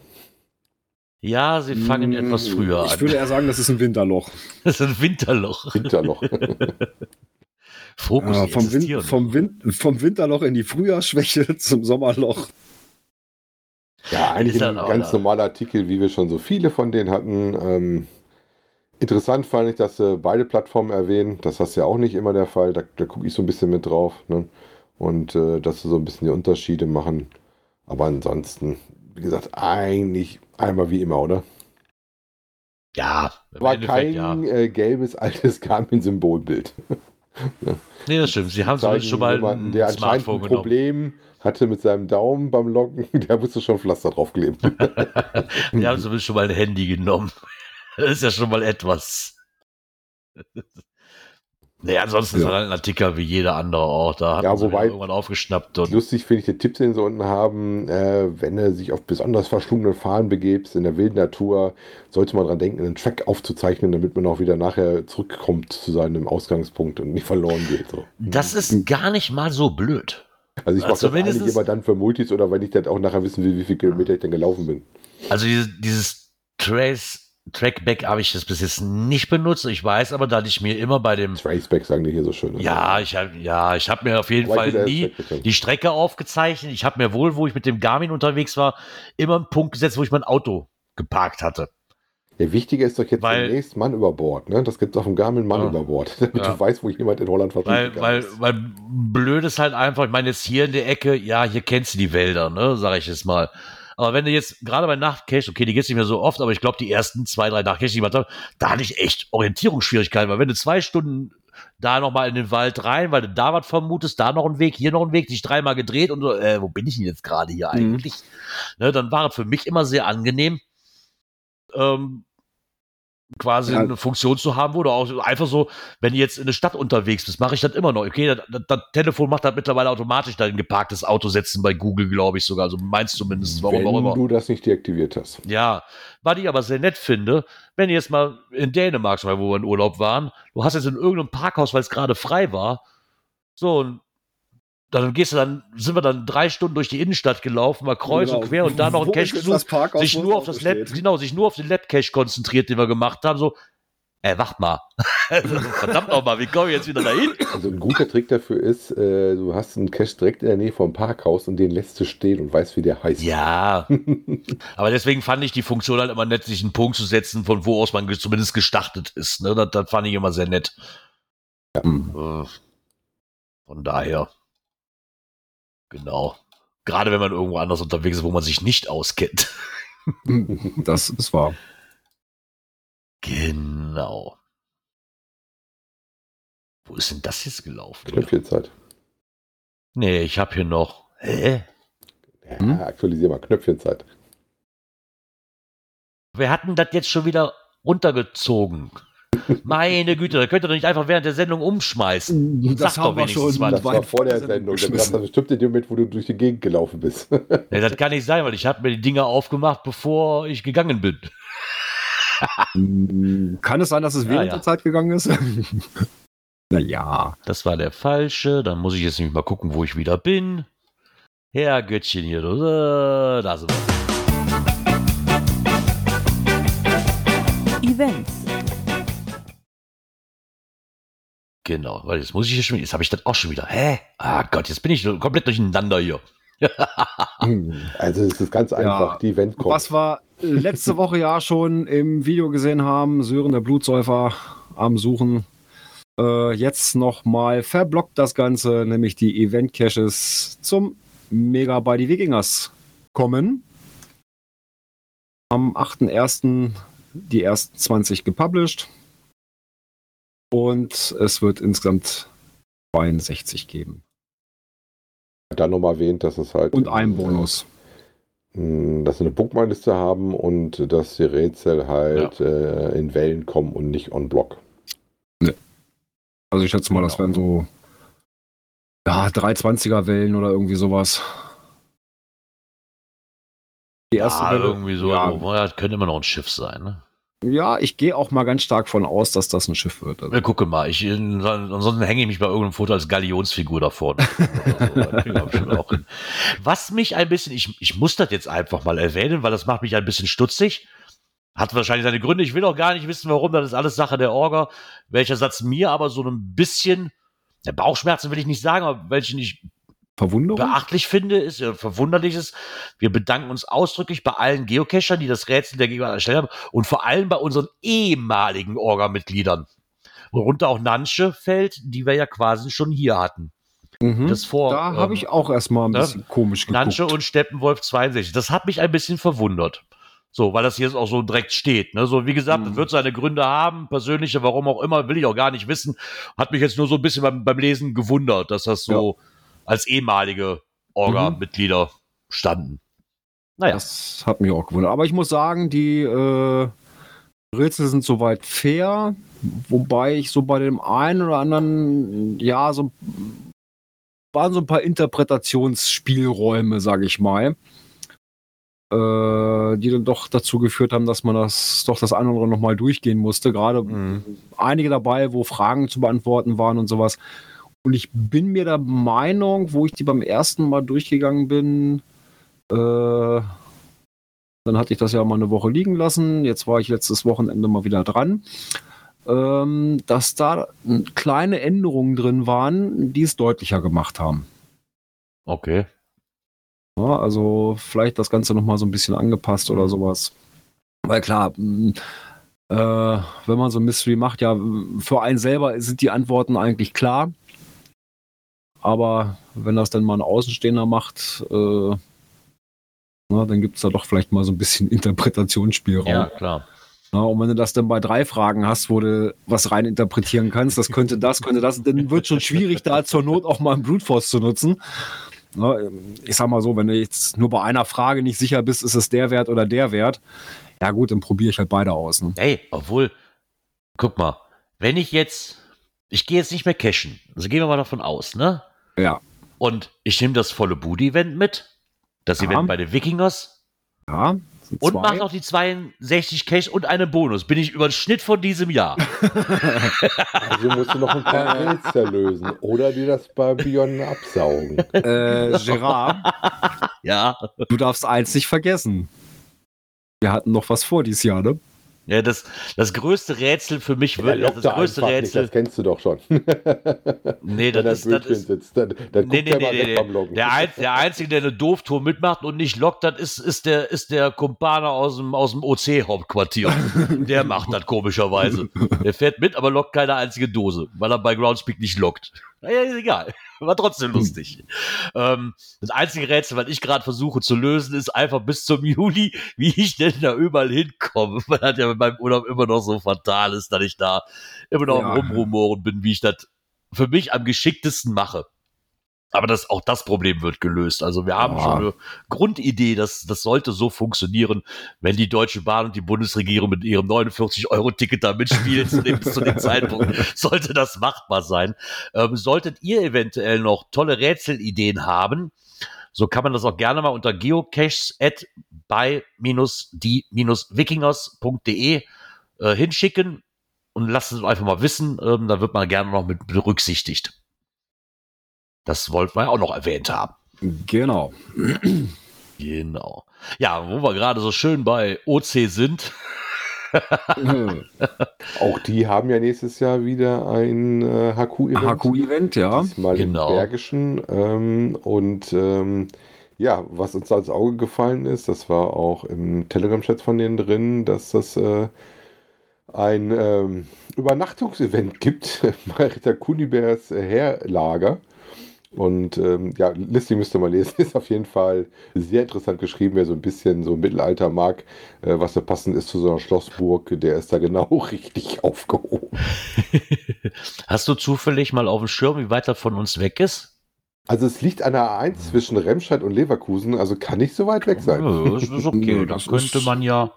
Ja, sie fangen Mm, etwas früher Ich an. würde eher sagen, das ist ein Winterloch. Das ist ein Winterloch. Winterloch. Fokus Ja, die vom, Win vom, Win vom Winterloch in die Frühjahrsschwäche zum Sommerloch. Ja, eigentlich ein ganz da. normaler Artikel, wie wir schon so viele von denen hatten. Ähm, interessant fand ich, dass sie beide Plattformen erwähnen. Das ist ja auch nicht immer der Fall. Da, da gucke ich so ein bisschen mit drauf. Ne? Und äh, dass sie so ein bisschen die Unterschiede machen. Aber ansonsten, wie gesagt, eigentlich einmal wie immer, oder? Ja, War kein ja. äh, gelbes, altes Garmin-Symbolbild. Nee, das stimmt. Sie haben zumindest schon mal jemanden, ein der anscheinend ein genommen. Problem hatte mit seinem Daumen beim Loggen, der musste schon Pflaster draufkleben. Die haben zumindest schon mal ein Handy genommen. Das ist ja schon mal etwas. Nee, ansonsten ist Ja. das halt ein Artikel wie jeder andere auch. Da hat Ja, wobei- irgendwann aufgeschnappt. Und Lustig finde ich den Tipp, den sie unten haben, äh, wenn er sich auf besonders verschlungenen Fahnen begebt, in der wilden Natur, sollte man dran denken, einen Track aufzuzeichnen, damit man auch wieder nachher zurückkommt zu seinem Ausgangspunkt und nicht verloren geht. So. das ist gar nicht mal so blöd. Also ich mache Also das eigentlich immer dann für Multis oder wenn ich dann auch nachher wissen will, wie viele Kilometer ich denn gelaufen bin. Also dieses, dieses Trace Trackback habe ich das bis jetzt nicht benutzt. Ich weiß aber, dass ich mir immer bei dem Traceback sagen die hier so schön. ja, ich habe ja, ich habe mir auf jeden ich Fall nie die Strecke aufgezeichnet. Ich habe mir wohl, wo ich mit dem Garmin unterwegs war, immer einen Punkt gesetzt, wo ich mein Auto geparkt hatte. Der Wichtige ist doch jetzt Weil- demnächst Mann über Bord. Ne? Das gibt es auf dem Garmin Mann Ja. über Bord, damit Ja. du weißt, wo jemand in Holland Weil, verschwunden weil, ist. weil blöd ist halt einfach, ich meine, jetzt hier in der Ecke, ja, hier kennst du die Wälder, ne, sag ich jetzt mal. Aber wenn du jetzt gerade bei Nachtcache, okay, die gibt's nicht mehr so oft, aber ich glaube, die ersten zwei, drei Nachtcache, die ich gemacht habe, da hatte ich echt Orientierungsschwierigkeiten, weil wenn du zwei Stunden da nochmal in den Wald rein, weil du da was vermutest, da noch ein Weg, hier noch ein Weg, dich dreimal gedreht und so, äh, wo bin ich denn jetzt gerade hier Mhm. eigentlich? Ne, dann war es für mich immer sehr angenehm, ähm, quasi Ja. eine Funktion zu haben, wo du auch einfach so, wenn du jetzt in der Stadt unterwegs bist, mache ich das immer noch. Okay, das, das, das Telefon macht das mittlerweile automatisch, da ein geparktes Auto setzen bei Google, glaube ich sogar. Also meins zumindest, warum auch Wenn immer. du das nicht deaktiviert hast. Ja, was ich aber sehr nett finde, wenn ihr jetzt mal in Dänemark, wo wir in Urlaub waren, du hast jetzt in irgendeinem Parkhaus, weil es gerade frei war, so, und dann gehst du dann, sind wir dann drei Stunden durch die Innenstadt gelaufen, mal kreuz Genau. und quer und da noch ist jetzt gesucht, sich nur auf das Lab, genau, sich nur auf den Lab-Cache konzentriert, den wir gemacht haben, so, ey, wacht mal. Verdammt nochmal, wie komme ich jetzt wieder dahin? Also ein guter Trick dafür ist, äh, du hast einen Cache direkt in der Nähe vom Parkhaus und den lässt du stehen und weißt, wie der heißt. Ja, aber deswegen fand ich die Funktion halt immer nett, sich einen Punkt zu setzen, von wo aus man ge- zumindest gestartet ist. Ne? Das, das fand ich immer sehr nett. Äh, Von daher. Genau. Gerade wenn man irgendwo anders unterwegs ist, wo man sich nicht auskennt. Das ist wahr. Genau. Wo ist denn das jetzt gelaufen? Knöpfchenzeit. Nee, ich habe hier noch. Hä? Ja, Hm? aktualisier mal. Knöpfchenzeit. Wir hatten das jetzt schon wieder runtergezogen. Meine Güte, da könnt ihr doch nicht einfach während der Sendung umschmeißen. Das Sag doch haben wir schon mal. Das war vor der Sendung. Das war bestimmt in dem Moment, wo du durch die Gegend gelaufen bist. Nee, das kann nicht sein, weil ich habe mir die Dinger aufgemacht, bevor ich gegangen bin. Kann es sein, dass es während ja. der Zeit gegangen ist? naja. Das war der falsche. Dann muss ich jetzt nämlich mal gucken, wo ich wieder bin. Herr Göttchen hier. äh, Da sind wir. Events. Genau, weil jetzt muss ich hier schon, jetzt habe ich das auch schon wieder. Hä? Ah Gott, jetzt bin ich komplett durcheinander hier. Also es ist ganz einfach. Die Event kommt. Was wir letzte Woche ja schon im Video gesehen haben, Sören der Blutsäufer am Suchen. Äh, jetzt nochmal verblockt das Ganze, nämlich die Event-Caches zum Mega bei die Wikingers kommen. Am 8.1. die ersten 20 gepublished. Und es wird insgesamt 62 geben. Dann nochmal erwähnt, dass es halt. Und ein Bonus. mh, Dass sie eine Bookmarkliste haben und dass die Rätsel halt äh, in Wellen kommen und nicht on Block. Also ich schätze mal, das Genau. wären so ja, 320er Wellen oder irgendwie sowas. Die erste Ah, Welle, irgendwie so. Ja, Ja, das könnte immer noch ein Schiff sein. Ne? Ja, ich gehe auch mal ganz stark von aus, dass das ein Schiff wird. Also, Wir gucken mal. Ich, ansonsten hänge ich mich bei irgendeinem Foto als Galionsfigur da vorne. Oder so. Hin. Was mich ein bisschen, ich, ich muss das jetzt einfach mal erwähnen, weil das macht mich ein bisschen stutzig. Hat wahrscheinlich seine Gründe. Ich will auch gar nicht wissen, warum. Das ist alles Sache der Orga. Welcher Satz mir aber so ein bisschen, der Bauchschmerzen will ich nicht sagen, aber welchen ich Verwunderung? beachtlich finde, ist, äh, verwunderlich ist, wir bedanken uns ausdrücklich bei allen Geocachern, die das Rätsel der Gegenwart erstellt haben und vor allem bei unseren ehemaligen Orga-Mitgliedern. Worunter auch Nansche fällt, die wir ja quasi schon hier hatten. Mhm. Das vor, da habe ähm, ich auch erstmal ein ne? bisschen komisch geguckt. Nansche und Steppenwolf 62. Das hat mich ein bisschen verwundert. So, weil das hier auch so direkt steht. Ne? So, wie gesagt, Mhm. das wird seine Gründe haben, persönliche, warum auch immer, will ich auch gar nicht wissen. Hat mich jetzt nur so ein bisschen beim, beim Lesen gewundert, dass das so als ehemalige Orga-Mitglieder standen. Naja, Das hat mich auch gewundert. Aber ich muss sagen, die äh, Rätsel sind soweit fair, wobei ich so bei dem einen oder anderen, ja, so waren so ein paar Interpretationsspielräume, sage ich mal, äh, die dann doch dazu geführt haben, dass man das doch das eine oder andere nochmal durchgehen musste. Gerade Mhm. einige dabei, wo Fragen zu beantworten waren und sowas. Und ich bin mir der Meinung, wo ich die beim ersten Mal durchgegangen bin, äh, dann hatte ich das ja mal eine Woche liegen lassen. Jetzt war ich letztes Wochenende mal wieder dran. Ähm, dass da kleine Änderungen drin waren, die es deutlicher gemacht haben. okay. Ja, also vielleicht das Ganze nochmal so ein bisschen angepasst oder sowas. Weil klar, mh, äh, wenn man so ein Mystery macht, ja, für einen selber sind die Antworten eigentlich klar. Aber wenn das dann mal ein Außenstehender macht, äh, na, dann gibt es da doch vielleicht mal so ein bisschen Interpretationsspielraum. Ja, klar. Ja, und wenn du das dann bei drei Fragen hast, wo du was rein interpretieren kannst, das könnte das, könnte das, dann wird schon schwierig, da zur Not auch mal einen Brute Force zu nutzen. Ja, ich sag mal so, wenn du jetzt nur bei einer Frage nicht sicher bist, ist es der Wert oder der Wert, ja gut, dann probiere ich halt beide aus. Ne? Hey, obwohl, guck mal, wenn ich jetzt, ich gehe jetzt nicht mehr cashen, also gehen wir mal davon aus, ne? Ja. Und ich nehme das volle Booty-Event mit, das Ja. Event bei den Wikingers Ja. und mache noch die 62 Cash und einen Bonus. Bin ich über den Schnitt von diesem Jahr. Also musst du noch ein paar Rätsel lösen oder dir das bei Beyond absaugen. Äh, Gerard, ja. du darfst eins nicht vergessen. Wir hatten noch was vor dieses Jahr, ne? Ja, das, das größte Rätsel für mich Ja, wird, lock das da größte einfach nicht, Rätsel, das kennst du doch schon. nee, das ist, das ist, sitzt, dann, dann Nee, nee, nee, nee, nee. Der, Einz, der Einzige, der eine Doof-Tour mitmacht und nicht lockt, das ist, ist der, ist der Kumpane aus dem, aus dem OC-Hauptquartier. der macht das komischerweise. Der fährt mit, aber lockt keine einzige Dose, weil er bei Groundspeak nicht lockt. Naja, ist egal. War trotzdem lustig. ähm, das einzige Rätsel, was ich gerade versuche zu lösen, ist einfach bis zum Juli, wie ich denn da überall hinkomme. Weil das ja mit meinem Urlaub immer noch so fatal ist, dass ich da immer noch Ja. am Rumrumoren bin, wie ich das für mich am geschicktesten mache. Aber das, auch das Problem wird gelöst. Also wir haben Ja. schon eine Grundidee, dass das sollte so funktionieren, wenn die Deutsche Bahn und die Bundesregierung mit ihrem 49-Euro-Ticket da mitspielen zu dem, zu dem Zeitpunkt, sollte das machbar sein. Ähm, solltet ihr eventuell noch tolle Rätselideen haben, so kann man das auch gerne mal unter geocaches at bei-die-wikingers.de äh, hinschicken und lasst es einfach mal wissen. Ähm, da wird man gerne noch mit berücksichtigt. Das wollten wir ja auch noch erwähnt haben. Genau. Genau. Ja, wo wir gerade so schön bei OC sind. Auch die haben ja nächstes Jahr wieder ein äh, HQ-Event. HQ-Event, ja. Diesmal Genau. im Bergischen. Ähm, und ähm, ja, was uns da ins Auge gefallen ist, das war auch im Telegram-Chat von denen drin, dass das äh, ein ähm, Übernachtungsevent gibt bei Ritter Kunibers Heerlager. Und ähm, ja, Listing müsst ihr mal lesen, ist auf jeden Fall sehr interessant geschrieben, wer so ein bisschen so Mittelalter mag, äh, was da passend ist zu so einer Schlossburg, der ist da genau richtig aufgehoben. Hast du zufällig mal auf dem Schirm, wie weit er von uns weg ist? Also es liegt an der A1 zwischen Remscheid und Leverkusen, also kann nicht so weit weg sein. Ja, das ist okay. Das könnte man ja.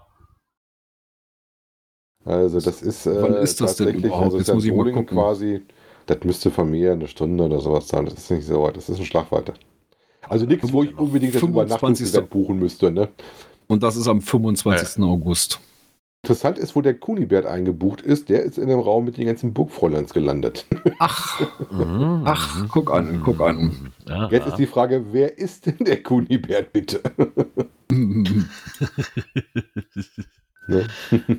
Also das ist äh, Wann ist das denn tatsächlich, überhaupt? also Jetzt ist muss ich mal gucken. quasi, das müsste von mir eine Stunde oder sowas sein, das ist nicht so weit, das ist ein Schlag weiter. Also nichts, wo ich unbedingt das 25. Übernachtungsevent buchen müsste. Ne? Und das ist am 25. August. Interessant ist, wo der Kunibert eingebucht ist, der ist in dem Raum mit den ganzen Burgfräuleins gelandet. Ach, Mhm, Ach, guck an, guck an. Ja, Jetzt ist die Frage, wer ist denn der Kunibert bitte? ne?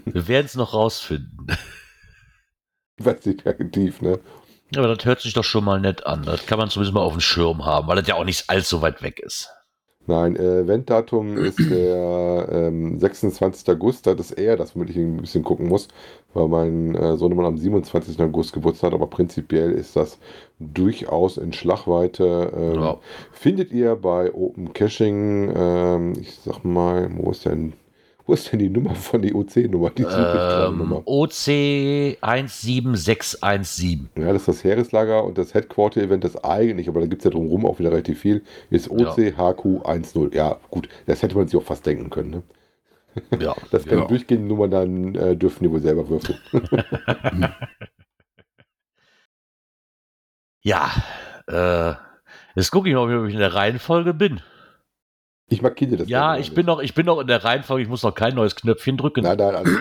wir werden es noch rausfinden. Weiß nicht, aktiv, ne? Ja, aber das hört sich doch schon mal nett an. Das kann man zumindest mal auf dem Schirm haben, weil das ja auch nicht allzu weit weg ist. Nein, äh, Eventdatum ist der ähm, 26. August. Das ist eher, das womit ich ein bisschen gucken muss, weil mein äh, Sohnemann am 27. August Geburtstag hat. Aber prinzipiell ist das durchaus in Schlagweite. Ähm, Ja. Findet ihr bei Open Caching, ähm, ich sag mal, wo ist denn, wo ist denn die Nummer von die OC-Nummer? Die Ähm, Nummer. OC 17617. Ja, das ist das Heereslager und das Headquarter-Event, das eigentlich, aber da gibt es ja drumherum auch wieder relativ viel, ist OCHQ10. Ja, gut, das hätte man sich auch fast denken können. Ne? Ja, Das kann Ja. durchgehende Nummern, dann äh, dürfen die wohl selber würfeln. ja äh, jetzt gucke ich mal, ob ich in der Reihenfolge bin. Ich markiere das. Ja, ich bin noch, ich bin noch in der Reihenfolge. Ich muss noch kein neues Knöpfchen drücken. Nein, nein, alles.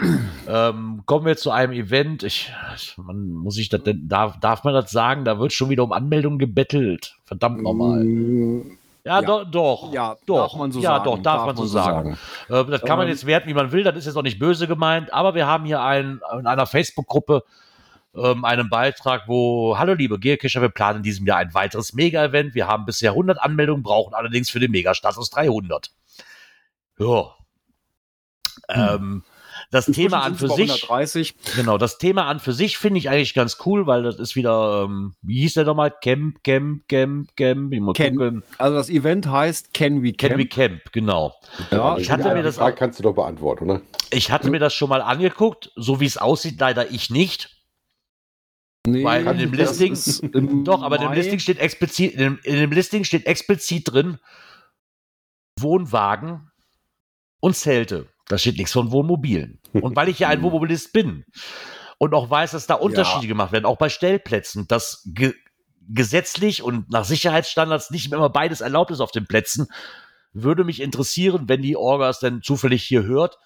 Ähm, kommen wir zu einem Event. Ich, man muss ich das denn, darf, darf man das sagen? Da wird schon wieder um Anmeldung gebettelt. Verdammt nochmal. Mm, Ja, Ja. doch, doch. Ja, doch. darf man so ja, sagen. doch, darf, man so sagen. Äh, das kann man jetzt werten, wie man will. Das ist jetzt auch nicht böse gemeint. Aber wir haben hier ein, in einer Facebook-Gruppe ähm, einen Beitrag, wo, hallo liebe Geocacher, wir planen in diesem Jahr ein weiteres Mega-Event. Wir haben bisher 100 Anmeldungen, brauchen allerdings für den Megastatus 300. Ja. Ähm, das Thema an für sich. 130. Genau, das Thema an für sich finde ich eigentlich ganz cool, weil das ist wieder, ähm, wie hieß der nochmal? Camp, Camp, Camp, Camp. Ich muss Camp. gucken. Also das Event heißt Can We Can Camp. We Camp, genau. Ja, ich hatte mir das Frage auch- kannst du doch beantworten, oder? Ich hatte mir das schon mal angeguckt, so wie es aussieht, leider ich nicht. Nee, weil in dem Listing- Doch, aber in dem. Listing steht explizit, in dem, in dem Listing steht explizit drin Wohnwagen und Zelte. Da steht nichts von Wohnmobilen. Und weil ich ja ein Wohnmobilist bin und auch weiß, dass da Unterschiede gemacht werden, auch bei Stellplätzen, dass ge gesetzlich und nach Sicherheitsstandards nicht immer beides erlaubt ist auf den Plätzen. Würde mich interessieren, wenn die Orgas denn zufällig hier hört,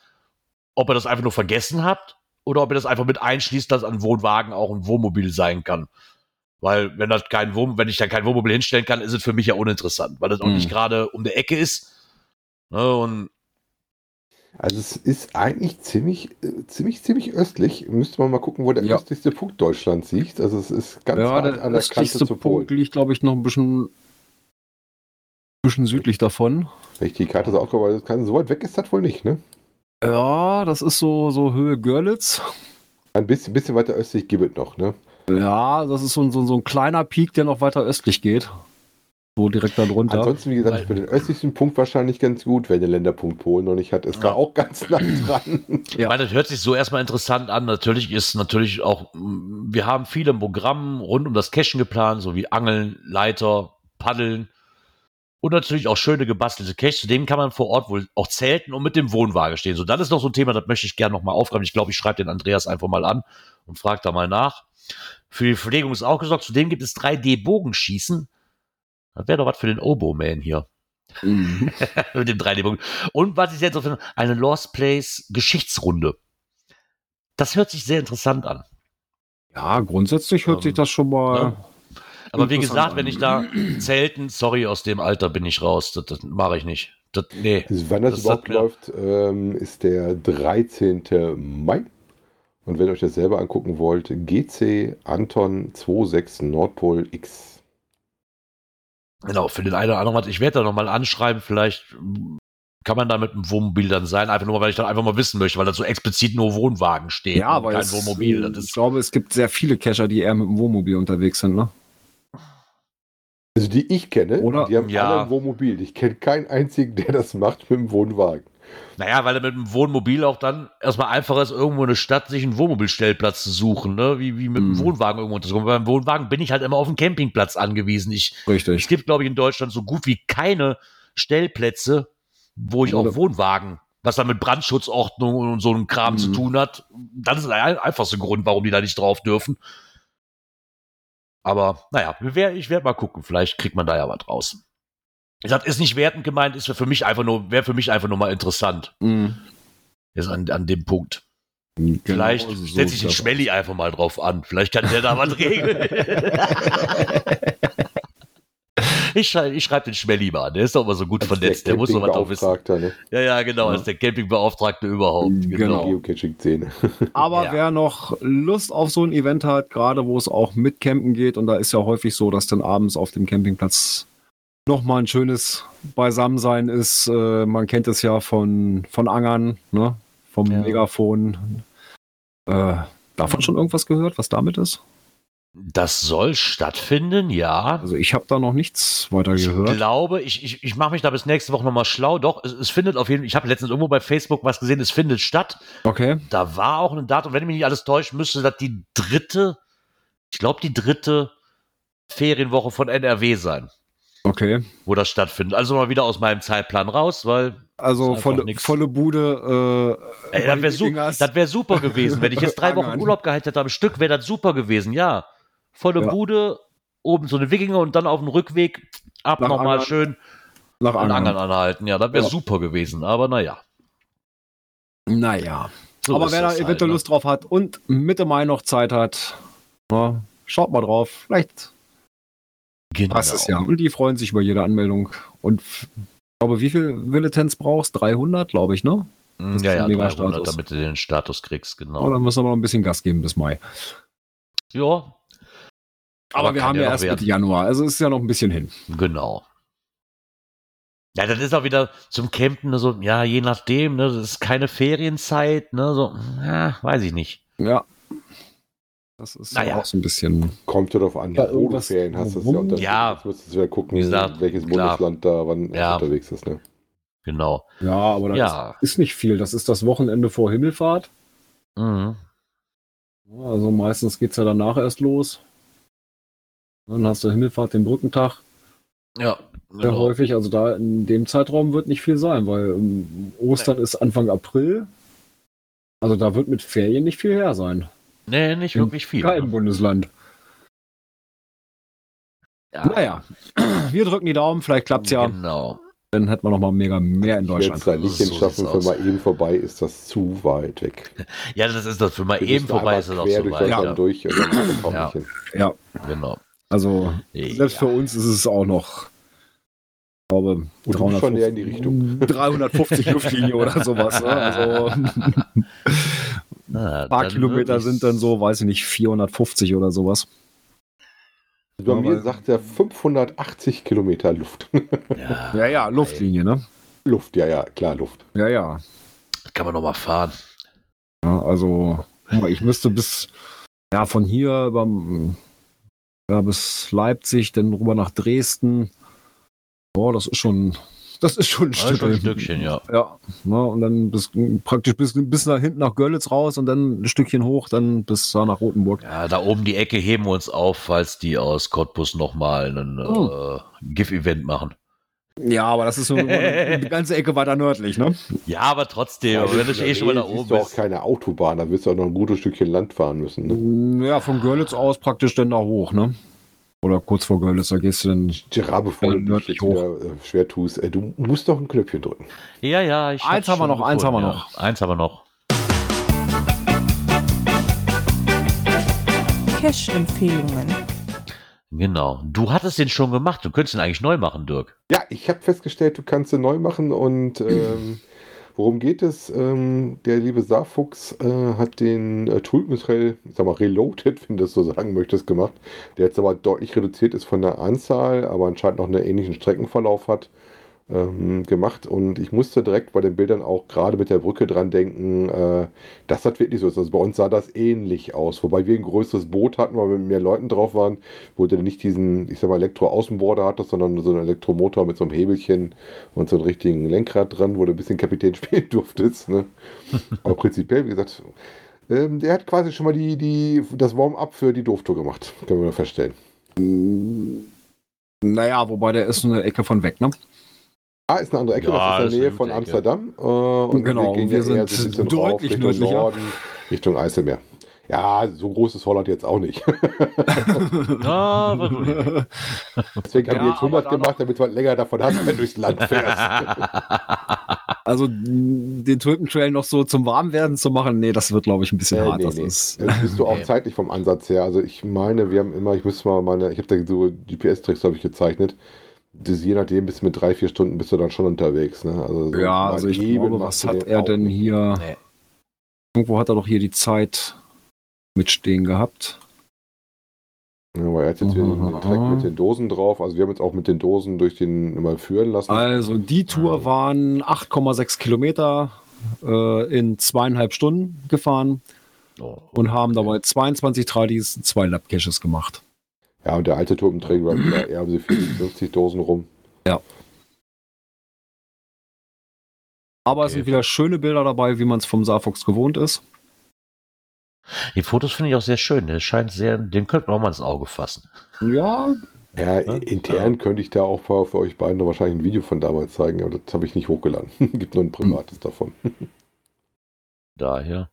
ob ihr das einfach nur vergessen habt oder ob ihr das einfach mit einschließt, dass ein Wohnwagen auch ein Wohnmobil sein kann. Weil wenn das kein Wohn wenn ich da kein Wohnmobil hinstellen kann, ist es für mich ja uninteressant, weil das auch Mhm. nicht gerade um der Ecke ist. Ne, und Also es ist eigentlich ziemlich, äh, ziemlich, ziemlich östlich. Müsste man mal gucken, wo der Ja. östlichste Punkt Deutschlands liegt. Also es ist ganz Ja, weit der an der Kante östlichste zu Polen. Punkt liegt, glaube ich, noch ein bisschen, bisschen südlich davon. Wenn ich die Karte so das kann, so weit weg ist das wohl nicht, ne? Ja, das ist so, so Höhe Görlitz. Ein bisschen, bisschen weiter östlich gibt es noch, ne? Ja, das ist so, ein- so, so ein kleiner Peak, der noch weiter östlich geht. So direkt da drunter. Ansonsten, wie gesagt, Weil- für den östlichen Punkt wahrscheinlich ganz gut, wenn der Länderpunkt Polen noch nicht hat, ist da Ja. auch ganz nah dran. Ich meine, das hört sich so erstmal interessant an. Natürlich ist natürlich auch, wir haben viele Programme rund um das Cashen geplant, so wie Angeln, Leiter, Paddeln und natürlich auch schöne gebastelte Caches. Zudem kann man vor Ort wohl auch zelten und mit dem Wohnwagen stehen. So, das ist noch so ein Thema, das möchte ich gerne nochmal aufgreifen. Ich glaube, ich schreibe den Andreas einfach mal an und frage da mal nach. Für die Verpflegung ist auch gesorgt. Zudem gibt es 3D-Bogenschießen. Das wäre doch was für den Obo-Man hier. Mhm. mit dem 3D-Bogen. Und was ich interessant finde, eine Lost Place Geschichtsrunde. Das hört sich sehr interessant an. Ja, grundsätzlich hört Ähm, sich das schon mal. ja. Aber wie gesagt, wenn ich da zelten, sorry, aus dem Alter bin ich raus. Das, das mache ich nicht. Das, nee. Wann das, Das überhaupt läuft, ähm, ist der 13. Mai. Und wenn ihr euch das selber angucken wollt, GC Anton 26 Nordpol X. Genau, für den einen oder anderen. Ich werde da nochmal anschreiben, vielleicht kann man da mit einem Wohnmobil dann sein, einfach nur, mal, weil ich dann einfach mal wissen möchte, weil da so explizit nur Wohnwagen stehen ja, aber kein es, Wohnmobil. äh, ich glaube, es gibt sehr viele Cacher, die eher mit dem Wohnmobil unterwegs sind, ne? Also die ich kenne, Oder- die haben Ja. alle ein Wohnmobil. Ich kenne keinen einzigen, der das macht mit dem Wohnwagen. naja, weil er mit dem Wohnmobil auch dann erstmal einfacher ist, irgendwo in der Stadt sich einen Wohnmobilstellplatz zu suchen, ne? wie, wie mit dem Mhm. Wohnwagen irgendwo unterzukommen. Beim Wohnwagen bin ich halt immer auf den Campingplatz angewiesen. Ich, Es Richtig. gibt, glaube ich, in Deutschland so gut wie keine Stellplätze, wo ich Oder- auch Wohnwagen, was dann mit Brandschutzordnung und so einem Kram Mhm. zu tun hat. Das ist der einfachste Grund, warum die da nicht drauf dürfen. Aber naja, ich werde mal gucken. Vielleicht kriegt man da ja was raus. Ich sag, ist nicht wertend gemeint, ist für mich einfach nur, wäre für mich einfach nur mal interessant. Mhm. Ist an, an dem Punkt. Genau Vielleicht so setze ich den Schmelly einfach mal drauf an. Vielleicht kann der da was regeln. ich schreibe ich schreib den Schmelly mal an. Der ist doch immer so gut Als vernetzt. Der, muss doch was drauf wissen. Ne? Ja, ja, genau. Ja. Als der Campingbeauftragte überhaupt. Genau. Genau. Geocaching-Szene. Aber Ja. wer noch Lust auf so ein Event hat, gerade wo es auch mit Campen geht, und da ist ja häufig so, dass dann abends auf dem Campingplatz nochmal ein schönes Beisammensein ist. Äh, man kennt es ja von, von Angern, ne? vom Ja. Megafon. Äh, davon schon irgendwas gehört, was damit ist? Das soll stattfinden, ja. Also ich habe da noch nichts weiter Ich gehört. glaube, ich, ich, ich mache mich da bis nächste Woche nochmal schlau. Doch, es, es findet auf jeden Fall, ich habe letztens irgendwo bei Facebook was gesehen, es findet statt. Okay. Da war auch ein Datum, wenn mich nicht alles täuscht, müsste das die dritte, ich glaube, die dritte Ferienwoche von NRW sein, Okay. wo das stattfindet. Also mal wieder aus meinem Zeitplan raus, weil Also volle, volle Bude. Äh, ey, das wäre su wär super gewesen. Wenn ich jetzt drei Wochen. Urlaub gehabt hätte am Stück, wäre das super gewesen. Ja, volle Ja. Bude, oben so eine Wikinger und dann auf dem Rückweg ab Nach nochmal schön nach an Angern. Angern anhalten. Ja, das wäre Ja. super gewesen. Aber naja. Naja. So Aber wer da halt, eventuell ne? Lust drauf hat und Mitte Mai noch Zeit hat, na, schaut mal drauf. Vielleicht Genau. passt es ja. Und die freuen sich über jede Anmeldung. Und ich glaube, wie viel Villetens brauchst? 300, glaube ich, ne? Mm, Das Ja, ja, ein mega 300, Status. damit du den Status kriegst, genau. Aber dann müssen wir noch ein bisschen Gas geben bis Mai. ja. Aber, wir haben ja ja erst. Mitte Januar, also ist ja noch ein bisschen hin. Genau. Ja, das ist auch wieder zum Campen, ne, so, ja, je nachdem, ne, das ist keine Ferienzeit, ne, so, ja, weiß ich nicht. Ja. Das ist Naja. auch so ein bisschen. Kommt ja darauf an, Ja, wo du Ferien hast. Das ja, unterschiedlich. Ja. Jetzt müsstest du wieder gucken, gesagt, welches klar. Bundesland da wann Ja. unterwegs ist. Ne? Genau. Ja, aber das Ja. ist, ist nicht viel. Das ist das Wochenende vor Himmelfahrt. Mhm. Also meistens geht es ja danach erst los. Dann hast du Himmelfahrt, den Brückentag. Ja. Sehr Genau. häufig. Also da in dem Zeitraum wird nicht viel sein, weil ähm, Ostern ist Anfang April. Also da wird mit Ferien nicht viel her sein. Nee, nicht In wirklich viel. Kein Bundesland. Ja, Naja, wir drücken die Daumen, vielleicht klappt's ja. Genau. Dann hätten wir noch mal mega mehr in Ich werde es Deutschland. da nicht So hinschaffen, sieht's für mal eben vorbei ist das zu weit weg. Ja, das ist das für mal Wir eben vorbei, ist das auch so durch weit. Deutschland Ja. durch Ja. Ja, Genau. Also selbst für uns ist es auch noch, ich glaube, bist schon eher in die Richtung. 350 Luftlinie oder sowas. Ne? Also ein Na, paar dann Kilometer wirklich- sind dann so, weiß ich nicht, 450 oder sowas. Bei Ja, mir weil- sagt er 580 Kilometer Luft. Ja, Ja, ja, Luftlinie, ne? Luft, ja, ja, klar, Luft. Ja, ja. kann man noch mal fahren. ja also, ich müsste bis, ja, von hier über, ja, bis Leipzig, dann rüber nach Dresden. Boah, das ist schon, das ist schon ein Ja, schon ein Stück. Stückchen, ja. Ja, ne, und dann bis, praktisch bis, bis nach hinten nach Görlitz raus und dann ein Stückchen hoch, dann bis da nach Rotenburg. Ja, da oben die Ecke heben wir uns auf, falls die aus Cottbus noch mal ein Oh. äh, GIF-Event machen. Ja, aber das ist so die ganze Ecke weiter nördlich, ne? Ja, aber trotzdem, aber wenn du eh schon mal da oben du auch bist. keine Autobahn, da wirst du auch noch ein gutes Stückchen Land fahren müssen. Ne? Ja, von Görlitz aus praktisch dann da hoch, ne? Oder kurz vor Görlitz, da gehst du dann. Gerard, bevor Ja, du nördlich wieder äh, schwer tust, äh, du musst doch ein Knöpfchen drücken. Ja, ja, ich Eins haben wir noch, eins gefunden, haben wir ja. noch. Eins haben wir noch. Cash-Empfehlungen. Genau. Du hattest den schon gemacht. Du könntest ihn eigentlich neu machen, Dirk. Ja, ich habe festgestellt, du kannst ihn neu machen und ähm, worum geht es? Ähm, der liebe Saarfuchs äh, hat den äh, Tulpentrail, ich sag mal, reloaded, wenn du das so sagen möchtest, gemacht. Der jetzt aber deutlich reduziert ist von der Anzahl, aber anscheinend noch einen ähnlichen Streckenverlauf hat. Ähm, gemacht und ich musste direkt bei den Bildern auch gerade mit der Brücke dran denken, äh, dass das wirklich so ist. Also bei uns sah das ähnlich aus, wobei wir ein größeres Boot hatten, weil wir mit mehr Leuten drauf waren, wo du nicht diesen, ich sag mal, Elektro-Außenborder hattest, sondern so einen Elektromotor mit so einem Hebelchen und so einem richtigen Lenkrad dran, wo du ein bisschen Kapitän spielen durftest. Ne? Aber prinzipiell, wie gesagt, ähm, der hat quasi schon mal die, die, das Warm-up für die Dooftour gemacht, können wir feststellen. Naja, wobei der ist eine Ecke von weg, ne? Ah, ist eine andere Ecke, Ja, das ist in der Nähe von. Amsterdam. Äh, und Genau, gehen wir ja eher sind so deutlich rauf Richtung nördlicher. Norden, Richtung Eiselmeer. Ja, so groß ist Holland jetzt auch nicht. Deswegen haben Ja, wir jetzt 100 aber da gemacht, damit du halt länger davon hast, wenn du durchs Land fährst. Also den Tulpentrail noch so zum Warmwerden zu machen, nee, das wird, glaube ich, ein bisschen Äh, hart. nee, das nee. ist. Das bist du auch Nee. zeitlich vom Ansatz her. Also ich meine, wir haben immer, ich müsste mal meine, ich habe da so GPS-Tricks, habe ich gezeichnet. Das, je nachdem, bis mit drei, vier Stunden bist du dann schon unterwegs. Ne? Also so Ja, also ich glaube, was hat er denn hier? Nee. Irgendwo hat er doch hier die Zeit mitstehen gehabt. Ja, weil er hat jetzt hier den, den Track Mhm. mit den Dosen drauf. Also wir haben jetzt auch mit den Dosen durch den immer führen lassen. Also die Tour waren 8,6 Kilometer äh, in zweieinhalb Stunden gefahren Oh. und haben dabei 22 Tradis, zwei Lab-Caches gemacht. Ja, und der alte Tulpenträger war wieder eher um die 40, 50 Dosen rum. Aber es Okay. sind wieder schöne Bilder dabei, wie man es vom Saarfuchs gewohnt ist. Die Fotos finde ich auch sehr schön. Der scheint sehr, den könnte man auch mal ins Auge fassen. Ja, Ja, Ja. intern könnte ich da auch für, für euch beiden wahrscheinlich ein Video von damals zeigen, aber das habe ich nicht hochgeladen. Gibt nur ein privates davon. Daher.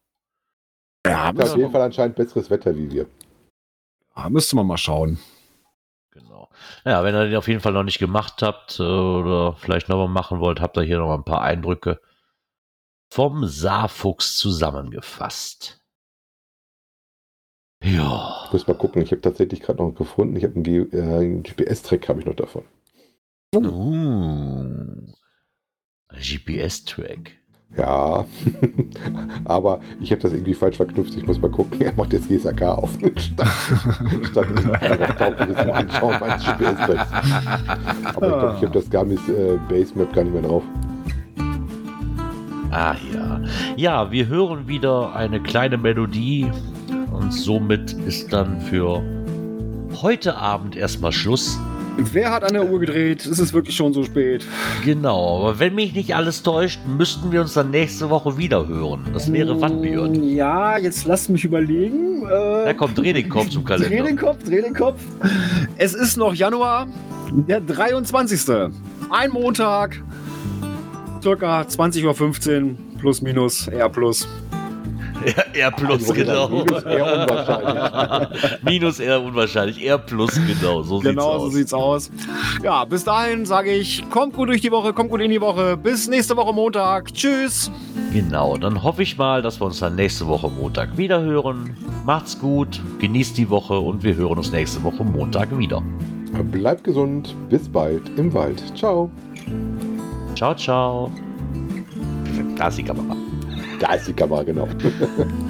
ja, Ja, auf jeden Fall anscheinend besseres Wetter wie wir. Man, müsste man mal schauen. Genau. Ja, wenn ihr den auf jeden Fall noch nicht gemacht habt äh, oder vielleicht noch mal machen wollt, habt ihr hier noch ein paar Eindrücke vom Saarfuchs zusammengefasst. Ja. Ich muss mal gucken, ich habe tatsächlich gerade noch gefunden. Ich habe einen, G- äh, einen GPS-Track habe ich noch davon. Uh. GPS-Track. Ja, aber ich habe das irgendwie falsch verknüpft. Ich muss mal gucken. Er macht jetzt GSAK auf. statt statt Anschauen meines GPS-Tracks. Aber ich glaube, ich habe das Garmin äh, Base Map gar nicht mehr drauf. Ah ja. Ja, wir hören wieder eine kleine Melodie und somit ist dann für heute Abend erstmal Schluss. Wer hat an der Uhr gedreht? Es ist wirklich schon so spät. Genau, aber wenn mich nicht alles täuscht, müssten wir uns dann nächste Woche wieder hören. Das wäre wann, Björn? Ja, jetzt lasst mich überlegen. Da Äh, kommt dreh den Kopf zum dreh Kalender. den Kopf, dreh den Kopf. Es ist noch Januar, der 23. Ein Montag, circa 20.15 Uhr, plus minus, R plus. R, R plus, Also, genau. Minus eher unwahrscheinlich. Minus R unwahrscheinlich. R plus, genau. So Genau, sieht's so aus. sieht's aus. Ja, bis dahin sage ich, kommt gut durch die Woche, kommt gut in die Woche. Bis nächste Woche Montag. Tschüss. Genau, dann hoffe ich mal, dass wir uns dann nächste Woche Montag wieder hören. Macht's gut, genießt die Woche und wir hören uns nächste Woche Montag wieder. Bleibt gesund. Bis bald im Wald. Ciao. Ciao, ciao. Da ist die Kamera. Da ist die Kamera, genau.